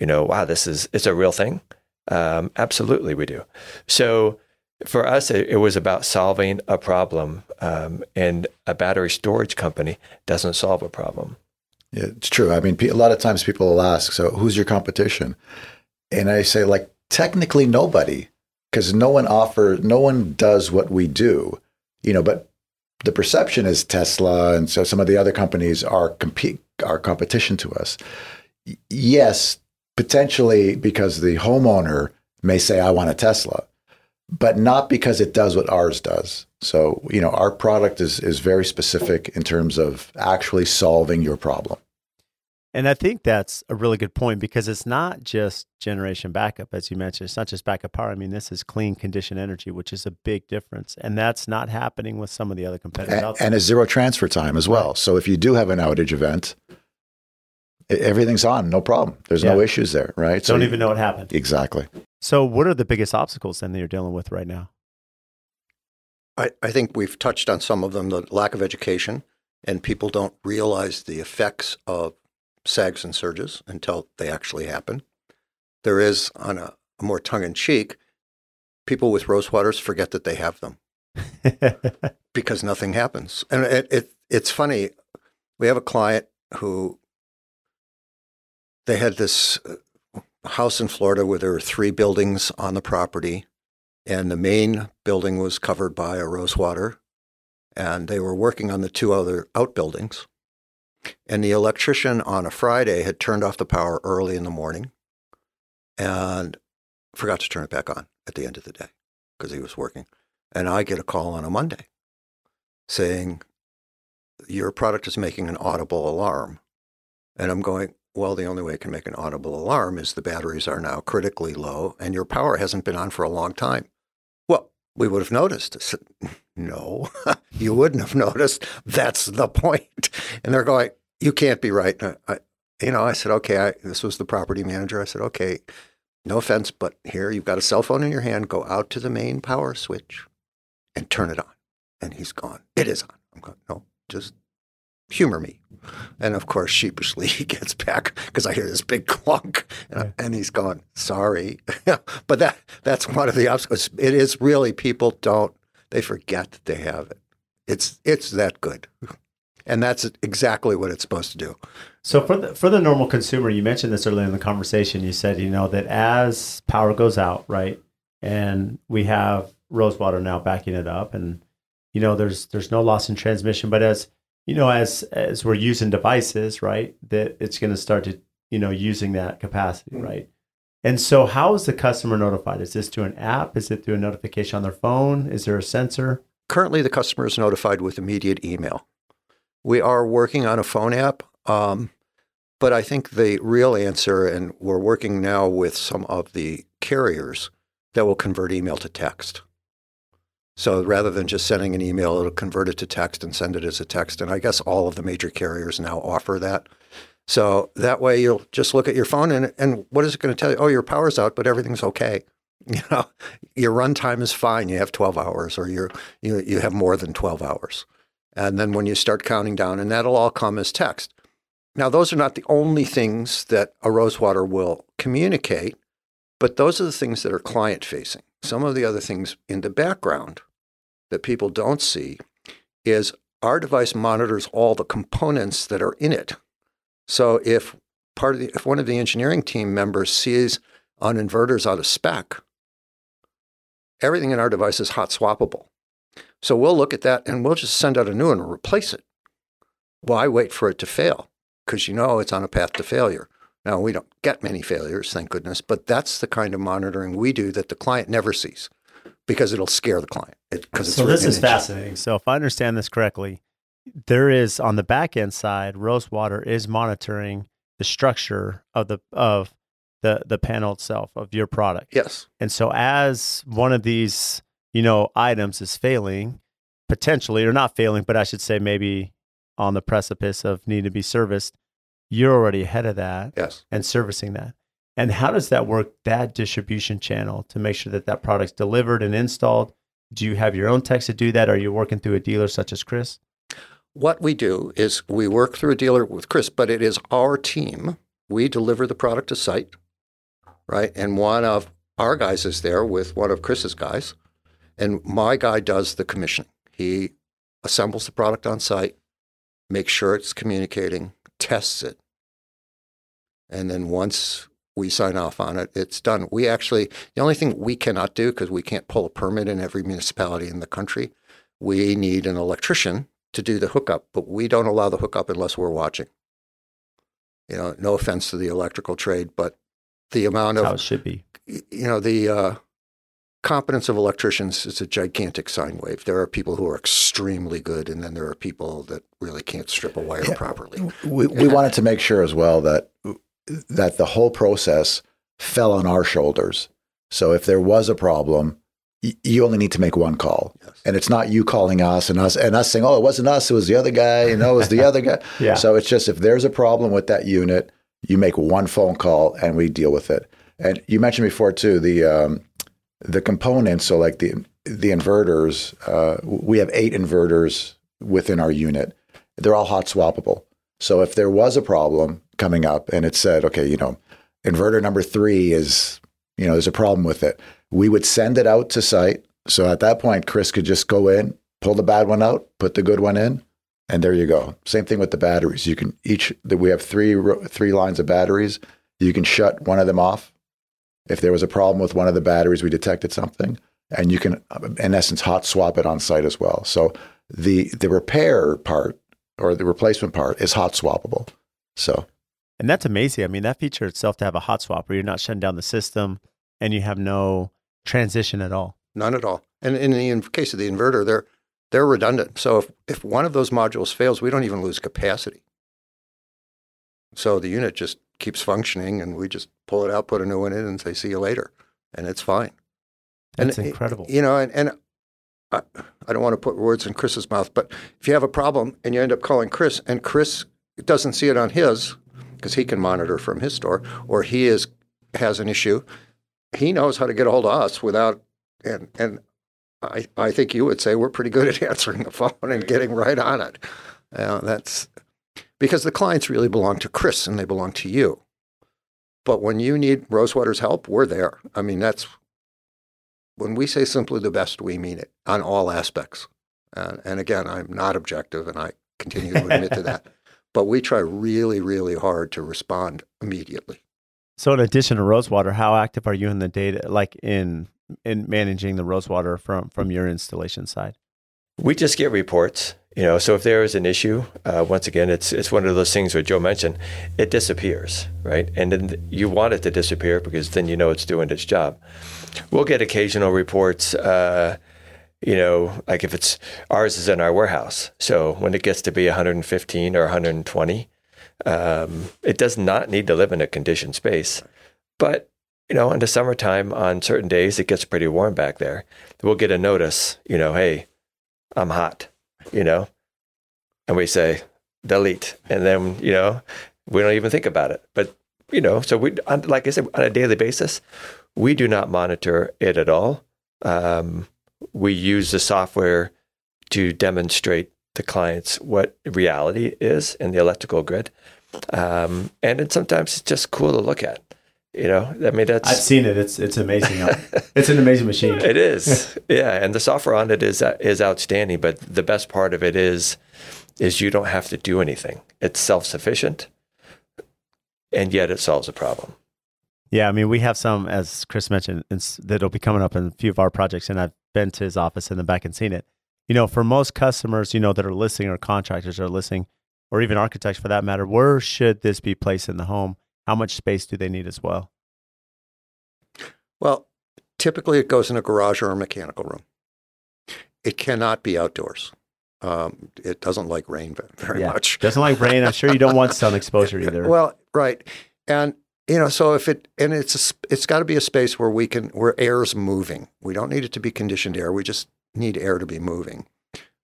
you know, wow, this is it's a real thing. Um, absolutely, we do. So for us, it, it was about solving a problem, um, and a battery storage company doesn't solve a problem.
It's true. I mean, a lot of times people will ask, "So, who's your competition?" And I say, like, technically nobody, because no one offers, no one does what we do, you know. But the perception is Tesla, and so some of the other companies are compete, are competition to us. Yes, potentially because the homeowner may say, I want a Tesla, but not because it does what ours does. So, you know, our product is, is very specific in terms of actually solving your problem.
And I think that's a really good point because it's not just generation backup, as you mentioned. It's not just backup power. I mean, this is clean condition energy, which is a big difference. And that's not happening with some of the other competitors.
And, and a zero transfer time as well. Right. So if you do have an outage event, everything's on, no problem. There's yeah. no issues there, right?
Don't even know what happened.
Exactly.
So, what are the biggest obstacles then that you're dealing with right now?
I, I think we've touched on some of them the lack of education, and people don't realize the effects of sags and surges until they actually happen. There is, on a, a more tongue in cheek, people with Rosewaters forget that they have them because nothing happens. And it, it, it's funny. We have a client who they had this uh, house in Florida where there were three buildings on the property, and the main building was covered by a rosewater, and they were working on the two other outbuildings. And the electrician on a Friday had turned off the power early in the morning and forgot to turn it back on at the end of the day because he was working. And I get a call on a Monday saying, Your product is making an audible alarm. And I'm going, well, the only way it can make an audible alarm is the batteries are now critically low and your power hasn't been on for a long time. Well, we would have noticed. No, you wouldn't have noticed. That's the point. And they're going, you can't be right. I, you know, I said, okay, I, this was the property manager. I said, okay, no offense, but here you've got a cell phone in your hand. Go out to the main power switch and turn it on. And he's gone. It is on. I'm going, no, just humor me. And of course, sheepishly, he gets back because I hear this big clunk, and, and he's going, "Sorry," but that that's one of the obstacles. It is really people don't they forget that they have it. It's it's that good, and that's exactly what it's supposed to do.
So for the for the normal consumer, you mentioned this earlier in the conversation. You said you know that as power goes out, right, and we have Rosewater now backing it up, and you know there's there's no loss in transmission, but as you know, as as we're using devices, right, that it's going to start to, you know, using that capacity, mm-hmm. right? And so, how is the customer notified? Is this through an app? Is it through a notification on their phone? Is there a sensor?
Currently, the customer is notified with immediate email. We are working on a phone app, um, but I think the real answer, and we're working now with some of the carriers that will convert email to text. So rather than just sending an email, it'll convert it to text and send it as a text. And I guess all of the major carriers now offer that. So that way you'll just look at your phone and, and what is it going to tell you? Oh, your power's out, but everything's okay. You know, your runtime is fine. You have 12 hours or you're, you, you have more than 12 hours. And then when you start counting down, and that'll all come as text. Now, those are not the only things that a Rosewater will communicate, but those are the things that are client facing. Some of the other things in the background that people don't see is our device monitors all the components that are in it. So if part of the, if one of the engineering team members sees on inverters out of spec, everything in our device is hot swappable. So we'll look at that and we'll just send out a new one and replace it. Why wait for it to fail? Because you know it's on a path to failure. Now, we don't get many failures, thank goodness, but that's the kind of monitoring we do that the client never sees because it'll scare the client. Because it's
so this
written
is
in-
fascinating. So if I understand this correctly, there is on the back end side, Rosewater is monitoring the structure of the of the the panel itself of your product.
Yes.
And so as one of these, you know, items is failing, potentially or not failing, but I should say maybe on the precipice of need to be serviced, you're already ahead of that
Yes.
and servicing that. And how does that work, that distribution channel to make sure that that product's delivered and installed? Do you have your own techs to do that? Are you working through a dealer such as Chris?
What we do is we work through a dealer with Chris, but it is our team. We deliver the product to site, right? And one of our guys is there with one of Chris's guys, and my guy does the commissioning. He assembles the product on site, makes sure it's communicating, tests it, and then once we sign off on it, it's done. We actually, the only thing we cannot do because we can't pull a permit in every municipality in the country, we need an electrician to do the hookup, but we don't allow the hookup unless we're watching. You know, no offense to the electrical trade, but the amount
That's how
of
it should be.
you know the uh, competence of electricians is a gigantic sine wave. There are people who are extremely good, and then there are people that really can't strip a wire
Yeah.
properly.
we, we wanted to make sure as well that that the whole process fell on our shoulders. So if there was a problem, y- you only need to make one call,
Yes.
and it's not you calling us and us and us saying, "Oh, it wasn't us; it was the other guy," you know, it was the other guy.
Yeah.
So it's just if there's a problem with that unit, you make one phone call and we deal with it. And you mentioned before too the um, the components. So like the the inverters, uh, we have eight inverters within our unit. They're all hot swappable. So if there was a problem coming up and it said, okay, you know, inverter number three is, you know, there's a problem with it, we would send it out to site. So at that point, Chris could just go in, pull the bad one out, put the good one in, and there you go. Same thing with the batteries. You can each we have three three lines of batteries. You can shut one of them off. If there was a problem with one of the batteries, we detected something, and you can, in essence, hot swap it on site as well. So the the repair part or the replacement part is hot swappable. So
And that's amazing. I mean, that feature itself to have a hot swap where you're not shutting down the system and you have no transition at all.
None at all. And in the in case of the inverter, they're they're redundant. So if, if one of those modules fails, we don't even lose capacity. So the unit just keeps functioning, and we just pull it out, put a new one in, and say, "See you later," and it's fine.
That's
And,
incredible.
You know, and, and I, I don't want to put words in Chris's mouth, but if you have a problem and you end up calling Chris, and Chris doesn't see it on his because he can monitor from his store, or he is has an issue, he knows how to get a hold of us without and and I I think you would say we're pretty good at answering the phone and getting right on it. Uh, that's because the clients really belong to Chris and they belong to you. But when you need Rosewater's help, we're there. I mean, that's when we say simply the best, we mean it on all aspects. And, and again, I'm not objective, and I continue to admit to that. But we try really, really hard to respond immediately.
So, in addition to Rosewater, how active are you in the data, like in in managing the Rosewater from from your installation side?
We just get reports, you know. So if there is an issue, uh, once again, it's it's one of those things where Joe mentioned, it disappears, right? And then you want it to disappear because then you know it's doing its job. We'll get occasional reports, uh, you know, like if it's ours is in our warehouse. So when it gets to be 115 or 120, um, it does not need to live in a conditioned space, but you know, in the summertime, on certain days, it gets pretty warm back there. We'll get a notice, you know, hey, I'm hot, you know, and we say delete, and then you know we don't even think about it. But you know, so we, like I said, on a daily basis, we do not monitor it at all. Um, we use the software to demonstrate the clients what reality is in the electrical grid, um, and then sometimes it's just cool to look at. You know, I mean that's
I've seen it. It's it's amazing. it's an amazing machine.
it is, yeah, and the software on it is is outstanding. But the best part of it is, is you don't have to do anything. It's self sufficient, and yet it solves a problem.
Yeah, I mean, we have some, as Chris mentioned, it's- that'll be coming up in a few of our projects, and I've been to his office in the back and seen it. You know, for most customers, you know, that are listening or contractors are listening, or even architects for that matter, where should this be placed in the home? How much space do they need as well?
Well, typically it goes in a garage or a mechanical room. It cannot be outdoors. Um, it doesn't like rain very
Yeah.
much.
Doesn't like rain. I'm sure you don't want sun exposure either.
Well, right, and you know, so if it and it's a, it's got to be a space where we can where air's moving. We don't need it to be conditioned air. We just need air to be moving.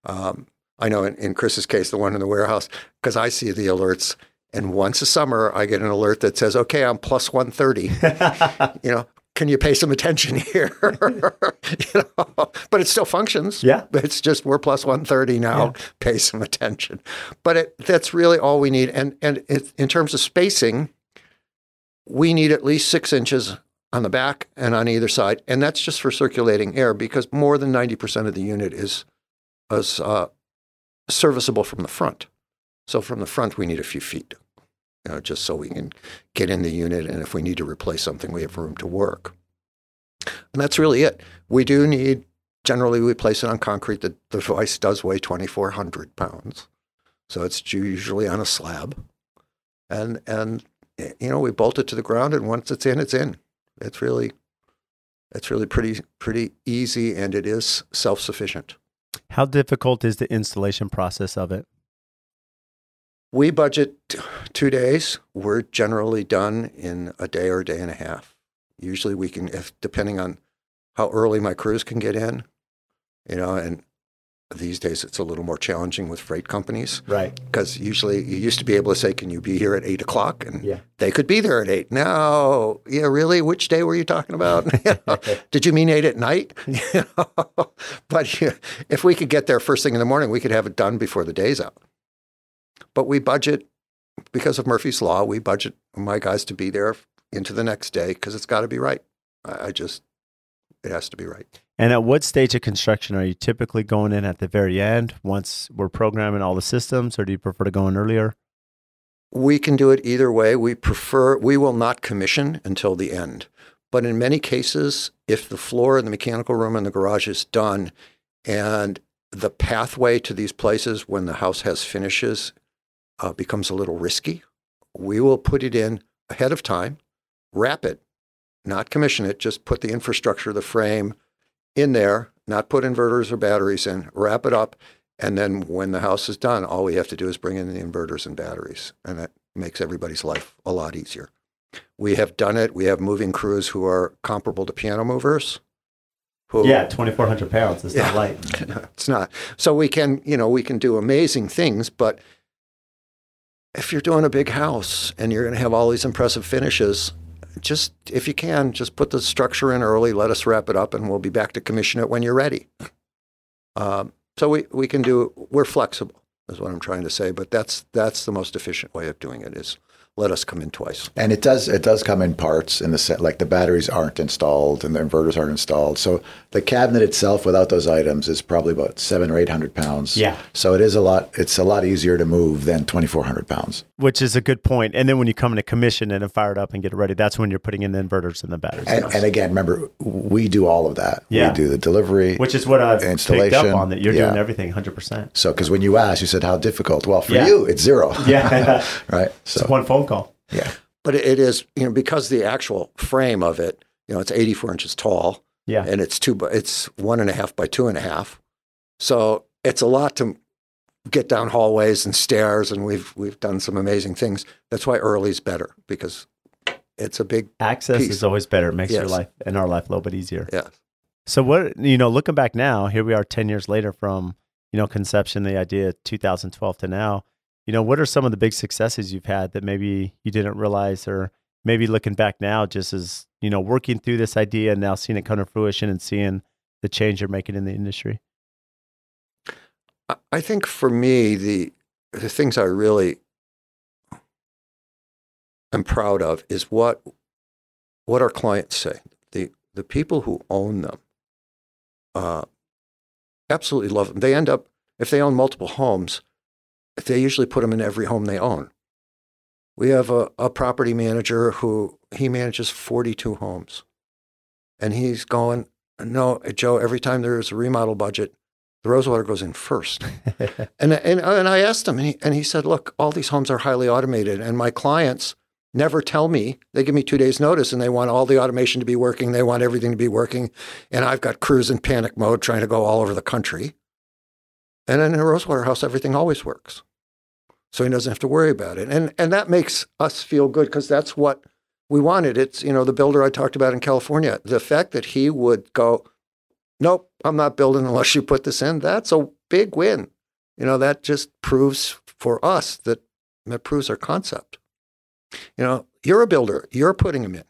Um, I know in, in Chris's case, the one in the warehouse, because I see the alerts, and once a summer I get an alert that says, "Okay, I'm plus one thirty. you know, can you pay some attention here? you know, but it still functions.
Yeah.
But it's just we're plus 130 now. Pay some attention. But it, that's really all we need. And and it, in terms of spacing, we need at least six inches on the back and on either side, and that's just for circulating air because more than 90% of the unit is is uh, serviceable from the front. So from the front, we need a few feet, you know, just so we can get in the unit, and if we need to replace something, we have room to work. And that's really it. We do need, generally, we place it on concrete. The, the device does weigh 2,400 pounds. So it's usually on a slab. And, and, you know, we bolt it to the ground, and once it's in, it's in. It's really, it's really pretty, pretty easy, and it is self sufficient.
How difficult is the installation process of it?
We budget two days. We're generally done in a day or a day and a half. Usually we can, if depending on how early my crews can get in, you know, and these days it's a little more challenging with freight companies
Right.
because usually you used to be able to say, "Can you be here at eight o'clock?" and
Yeah.
they could be there at eight. No, yeah, really? Which day were you talking about? You know, Did you mean eight at night? But yeah, if we could get there first thing in the morning, we could have it done before the day's out. But we budget because of Murphy's Law. We budget my guys to be there into the next day because it's got to be right. I, I just it has to be right.
And at what stage of construction are you typically going in at the very end once we're programming all the systems, or do you prefer to go in earlier?
We can do it either way. We prefer, we will not commission until the end. But in many cases, if the floor in the mechanical room and the garage is done and the pathway to these places when the house has finishes uh, becomes a little risky, we will put it in ahead of time, wrap it, not commission it, just put the infrastructure, the frame in there, not put inverters or batteries in, wrap it up, and then when the house is done, all we have to do is bring in the inverters and batteries. And that makes everybody's life a lot easier. We have done it. We have moving crews who are comparable to piano movers. Who,
Yeah, 2,400 pounds. It's
Yeah.
not light.
it's not. So we can, you know, we can do amazing things, but if you're doing a big house and you're going to have all these impressive finishes, just if you can, just put the structure in early, let us wrap it up, and we'll be back to commission it when you're ready. Um, so we, we can do, we're flexible, is what I'm trying to say, but that's, that's the most efficient way of doing it is let us come in twice.
And it does it does come in parts in the set like the batteries aren't installed and the inverters aren't installed. So the cabinet itself without those items is probably about seven or eight hundred pounds.
Yeah.
So it is a lot it's a lot easier to move than twenty four hundred pounds.
Which is a good point. And then when you come in to commission it and fire it up and get it ready, that's when you're putting in the inverters and the batteries.
And, and again, remember we do all of that.
Yeah.
We do the delivery.
Which is what I've picked
Installation,
up on that you're
yeah.
doing everything 100%.
so because when you asked, you said how difficult. Well, for
Yeah.
you, it's zero.
Yeah.
right.
It's
So
one phone call.
yeah.
But it- is, you know, because the actual frame of it, you know, it's 84 inches tall.
Yeah.
and it's two by it's one and a half by two and a half. So it's a lot to get down hallways and stairs, and we've we've done some amazing things. That's why early's better because it's a big
Access
Piece.
is always better. It makes your life and our life a little bit easier.
yeah.
So what you know, looking back now, here we are 10 years later from, you know, conception, the idea 2012 to now. You know, what are some of the big successes you've had that maybe you didn't realize or maybe looking back now just as, you know, working through this idea and now seeing it come to fruition and seeing the change you're making in the industry?
I- think for me the the things I really am proud of is what what our clients say. The the people who own them uh, absolutely love them. They end up if they own multiple homes, they usually put them in every home they own. We have a, a property manager who he manages 42 homes. And he's going, no, Joe, every time there's a remodel budget, the Rosewater goes in first. and, and, and I asked him, and he, and he said, look, all these homes are highly automated, and my clients never tell me. They give me two days' notice, and they want all the automation to be working. They want everything to be working. And I've got crews in panic mode trying to go all over the country. And in a Rosewater house, everything always works. So he doesn't have to worry about it. And, and that makes us feel good because that's what we wanted. It's, you know, the builder I talked about in California, the fact that he would go, nope, I'm not building unless you put this in, that's a big win. You know, that just proves for us that that proves our concept. You know, you're a builder, you're putting them in.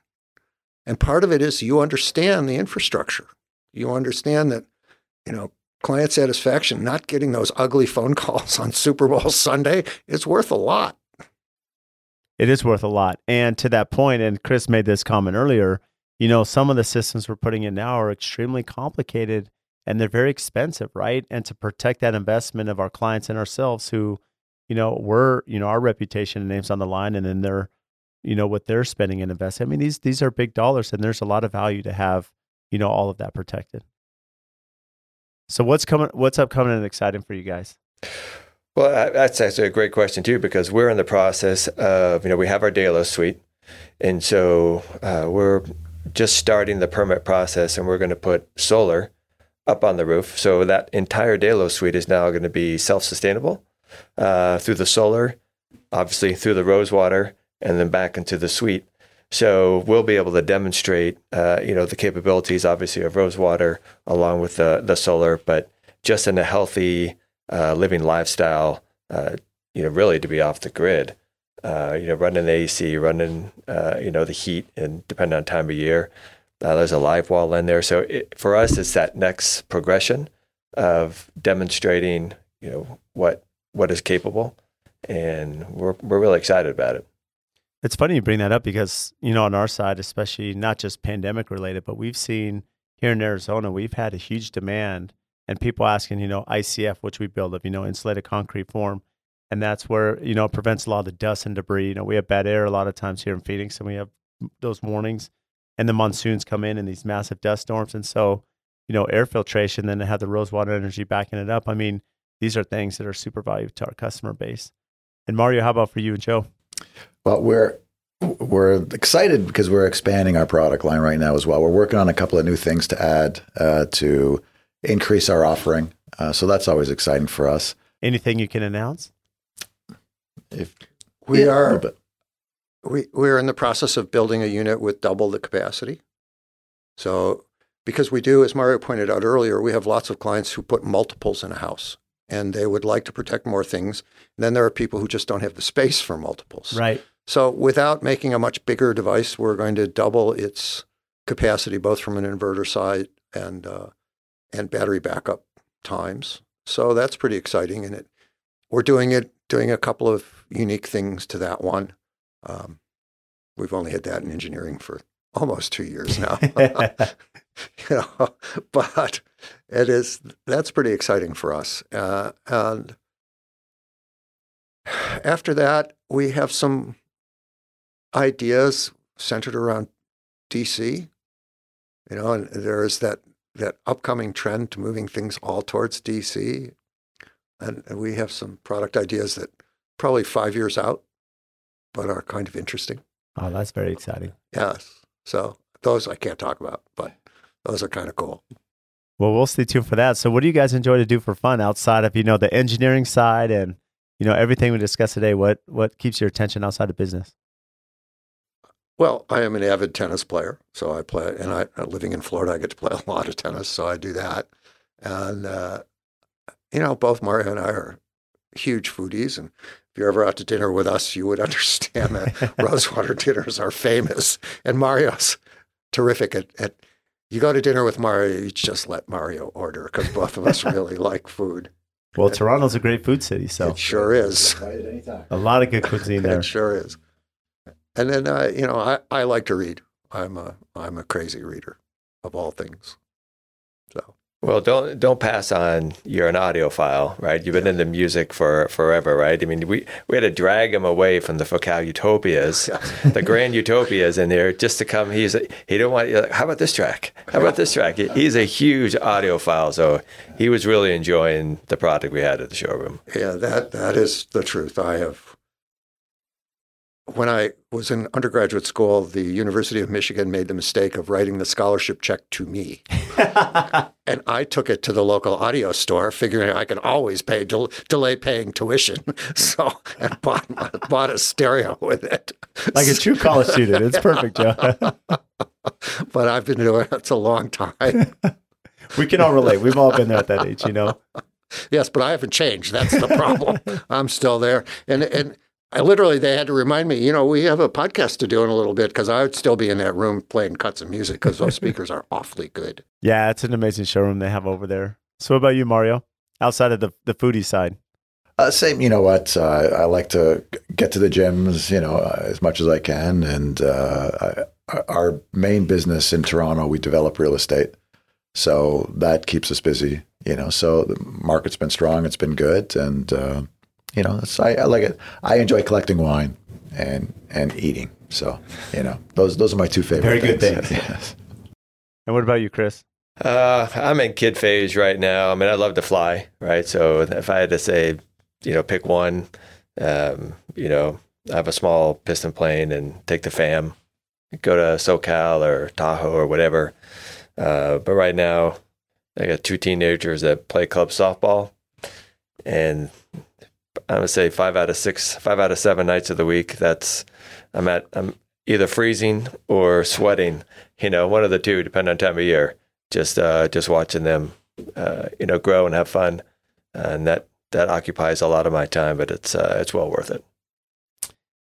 And part of it is you understand the infrastructure. You understand that, you know, client satisfaction, not getting those ugly phone calls on Super Bowl Sunday, is worth a lot.
It is worth a lot. And to that point, and Chris made this comment earlier, you know, some of the systems we're putting in now are extremely complicated and they're very expensive, right? And to protect that investment of our clients and ourselves who, you know, we're, you know, our reputation and names on the line and then they're, you know, what they're spending and investing. I mean, these these are big dollars and there's a lot of value to have, you know, all of that protected. So what's coming what's upcoming and exciting for you guys?
Well, that's actually a great question too, because we're in the process of, you know, we have our Delos suite. And so uh, we're just starting the permit process and we're going to put solar up on the roof. So that entire Delos suite is now going to be self sustainable uh, through the solar, obviously through the Rosewater, and then back into the suite. So we'll be able to demonstrate, uh, you know, the capabilities, obviously, of Rosewater along with the the solar, but just in a healthy, uh, living lifestyle, uh, you know, really to be off the grid. Uh, you know, running the AC, running, uh, you know, the heat, and depending on time of year, uh, there's a live wall in there. So it, for us, it's that next progression of demonstrating, you know, what what is capable, and we're we're really excited about it.
It's funny you bring that up because you know on our side, especially not just pandemic related, but we've seen here in Arizona, we've had a huge demand and people asking, you know, ICF, which we build of, you know, insulated concrete form. And that's where, you know, it prevents a lot of the dust and debris. You know, we have bad air a lot of times here in Phoenix and we have those warnings and the monsoons come in and these massive dust storms. And so, you know, air filtration, then to have the Rosewater energy backing it up. I mean, these are things that are super valuable to our customer base. And Mario, how about for you and Joe?
Well, we're we're excited because we're expanding our product line right now as well. We're working on a couple of new things to add uh, to increase our offering. Uh, so that's always exciting for us.
Anything you can announce?
If
We
yeah,
are
little
we we're in the process of building a unit with double the capacity. So because we do, as Mario pointed out earlier, we have lots of clients who put multiples in a house and they would like to protect more things. And then there are people who just don't have the space for multiples.
Right.
So without making a much bigger device, we're going to double its capacity, both from an inverter side and uh, and battery backup times. So that's pretty exciting, and it we're doing it doing a couple of unique things to that one. Um, we've only had that in engineering for almost two years now, you know, but it is that's pretty exciting for us. Uh, and after that, we have some ideas centered around DC. You know, and there is that that upcoming trend to moving things all towards DC, and, and we have some product ideas that probably five years out, but are kind of interesting.
Oh, that's very exciting.
Yes, so those I can't talk about, but those are kind of cool.
Well, we'll stay tuned for that. So, what do you guys enjoy to do for fun outside of you know the engineering side and you know everything we discussed today? What what keeps your attention outside of business?
Well, I am an avid tennis player, so I play, and I living in Florida, I get to play a lot of tennis, so I do that. And uh, you know, both Mario and I are huge foodies, and if you're ever out to dinner with us, you would understand that Rosewater dinners are famous, and Mario's terrific at, at. You go to dinner with Mario, you just let Mario order because both of us really like food.
Well, Toronto's a great food city, so
It sure is.
A lot of good cuisine there.
It sure is. And then uh, you know, I, I like to read. I'm a I'm a crazy reader of all things. So
Well, don't don't pass on. You're an audiophile, right? You've been into music for forever, right? I mean, we we had to drag him away from the Focal Utopias, the Grand Utopias in there, just to come. He's a, he didn't want. Like, How about this track? How about this track? He's a huge audiophile, so he was really enjoying the product we had at the showroom.
Yeah, that that is the truth. I have. When I was in undergraduate school, the University of Michigan made the mistake of writing the scholarship check to me. and I took it to the local audio store, figuring I could always pay del- delay paying tuition. So, and bought, bought a stereo with it.
like a true college student. It's perfect, Joe.
But I've been doing it a long time.
we can all relate. We've all been there at that age, you know.
Yes, but I haven't changed. That's the problem. I'm still there. And and I literally they had to remind me, you know, we have a podcast to do in a little bit because I would still be in that room playing cuts of music because those speakers are awfully good.
Yeah, it's an amazing showroom they have over there. So, what about you, Mario? Outside of the the foodie side,
Uh, same, you know what? Uh, I like to get to the gyms, you know, uh, as much as I can. And uh, I, our main business in Toronto, we develop real estate, so that keeps us busy. You know, so the market's been strong, it's been good, and uh, you know, it's, I, I like it. I enjoy collecting wine and and eating. So you know, those those are my two favorite.
Very good
things.
things.
yes.
and what about you, Chris?
Uh, I'm in kid phase right now. I mean, I love to fly, right? So if I had to say, you know, pick one, um, you know, I have a small piston plane and take the fam, go to SoCal or Tahoe or whatever. Uh, but right now, I got two teenagers that play club softball, and I'm gonna say five out of six, five out of seven nights of the week. That's I'm at I'm either freezing or sweating. You know, one of the two, depending on time of year. Just uh, just watching them, uh, you know, grow and have fun, and that that occupies a lot of my time, but it's uh, it's well worth it.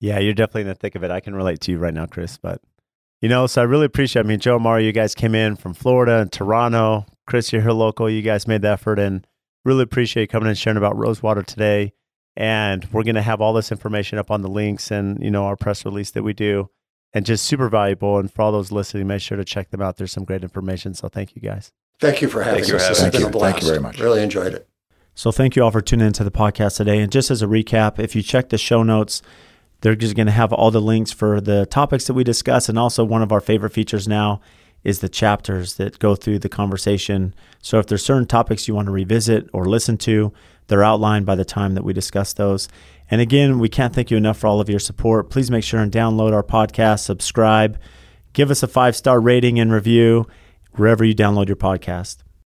Yeah, you're definitely in the thick of it. I can relate to you right now, Chris. But you know, so I really appreciate. I mean, Joe, Mario, you guys came in from Florida and Toronto. Chris, you're here local. You guys made the effort, and really appreciate coming and sharing about Rosewater today. And we're going to have all this information up on the links and you know our press release that we do, and just super valuable. And for all those listening, make sure to check them out. There's some great information. So thank you guys.
Thank you for having
Thanks for
us.
having
This
us.
has been a
Thank you. Thank you very much.
Really enjoyed it.
So thank you all for tuning into the podcast today. And just as a recap, if you check the show notes, they're just going to have all the links for the topics that we discuss. And also, one of our favorite features now is the chapters that go through the conversation. So if there's certain topics you want to revisit or listen to, they're outlined by the time that we discuss those. And again, we can't thank you enough for all of your support. Please make sure and download our podcast, subscribe, give us a five star rating and review wherever you download your podcast.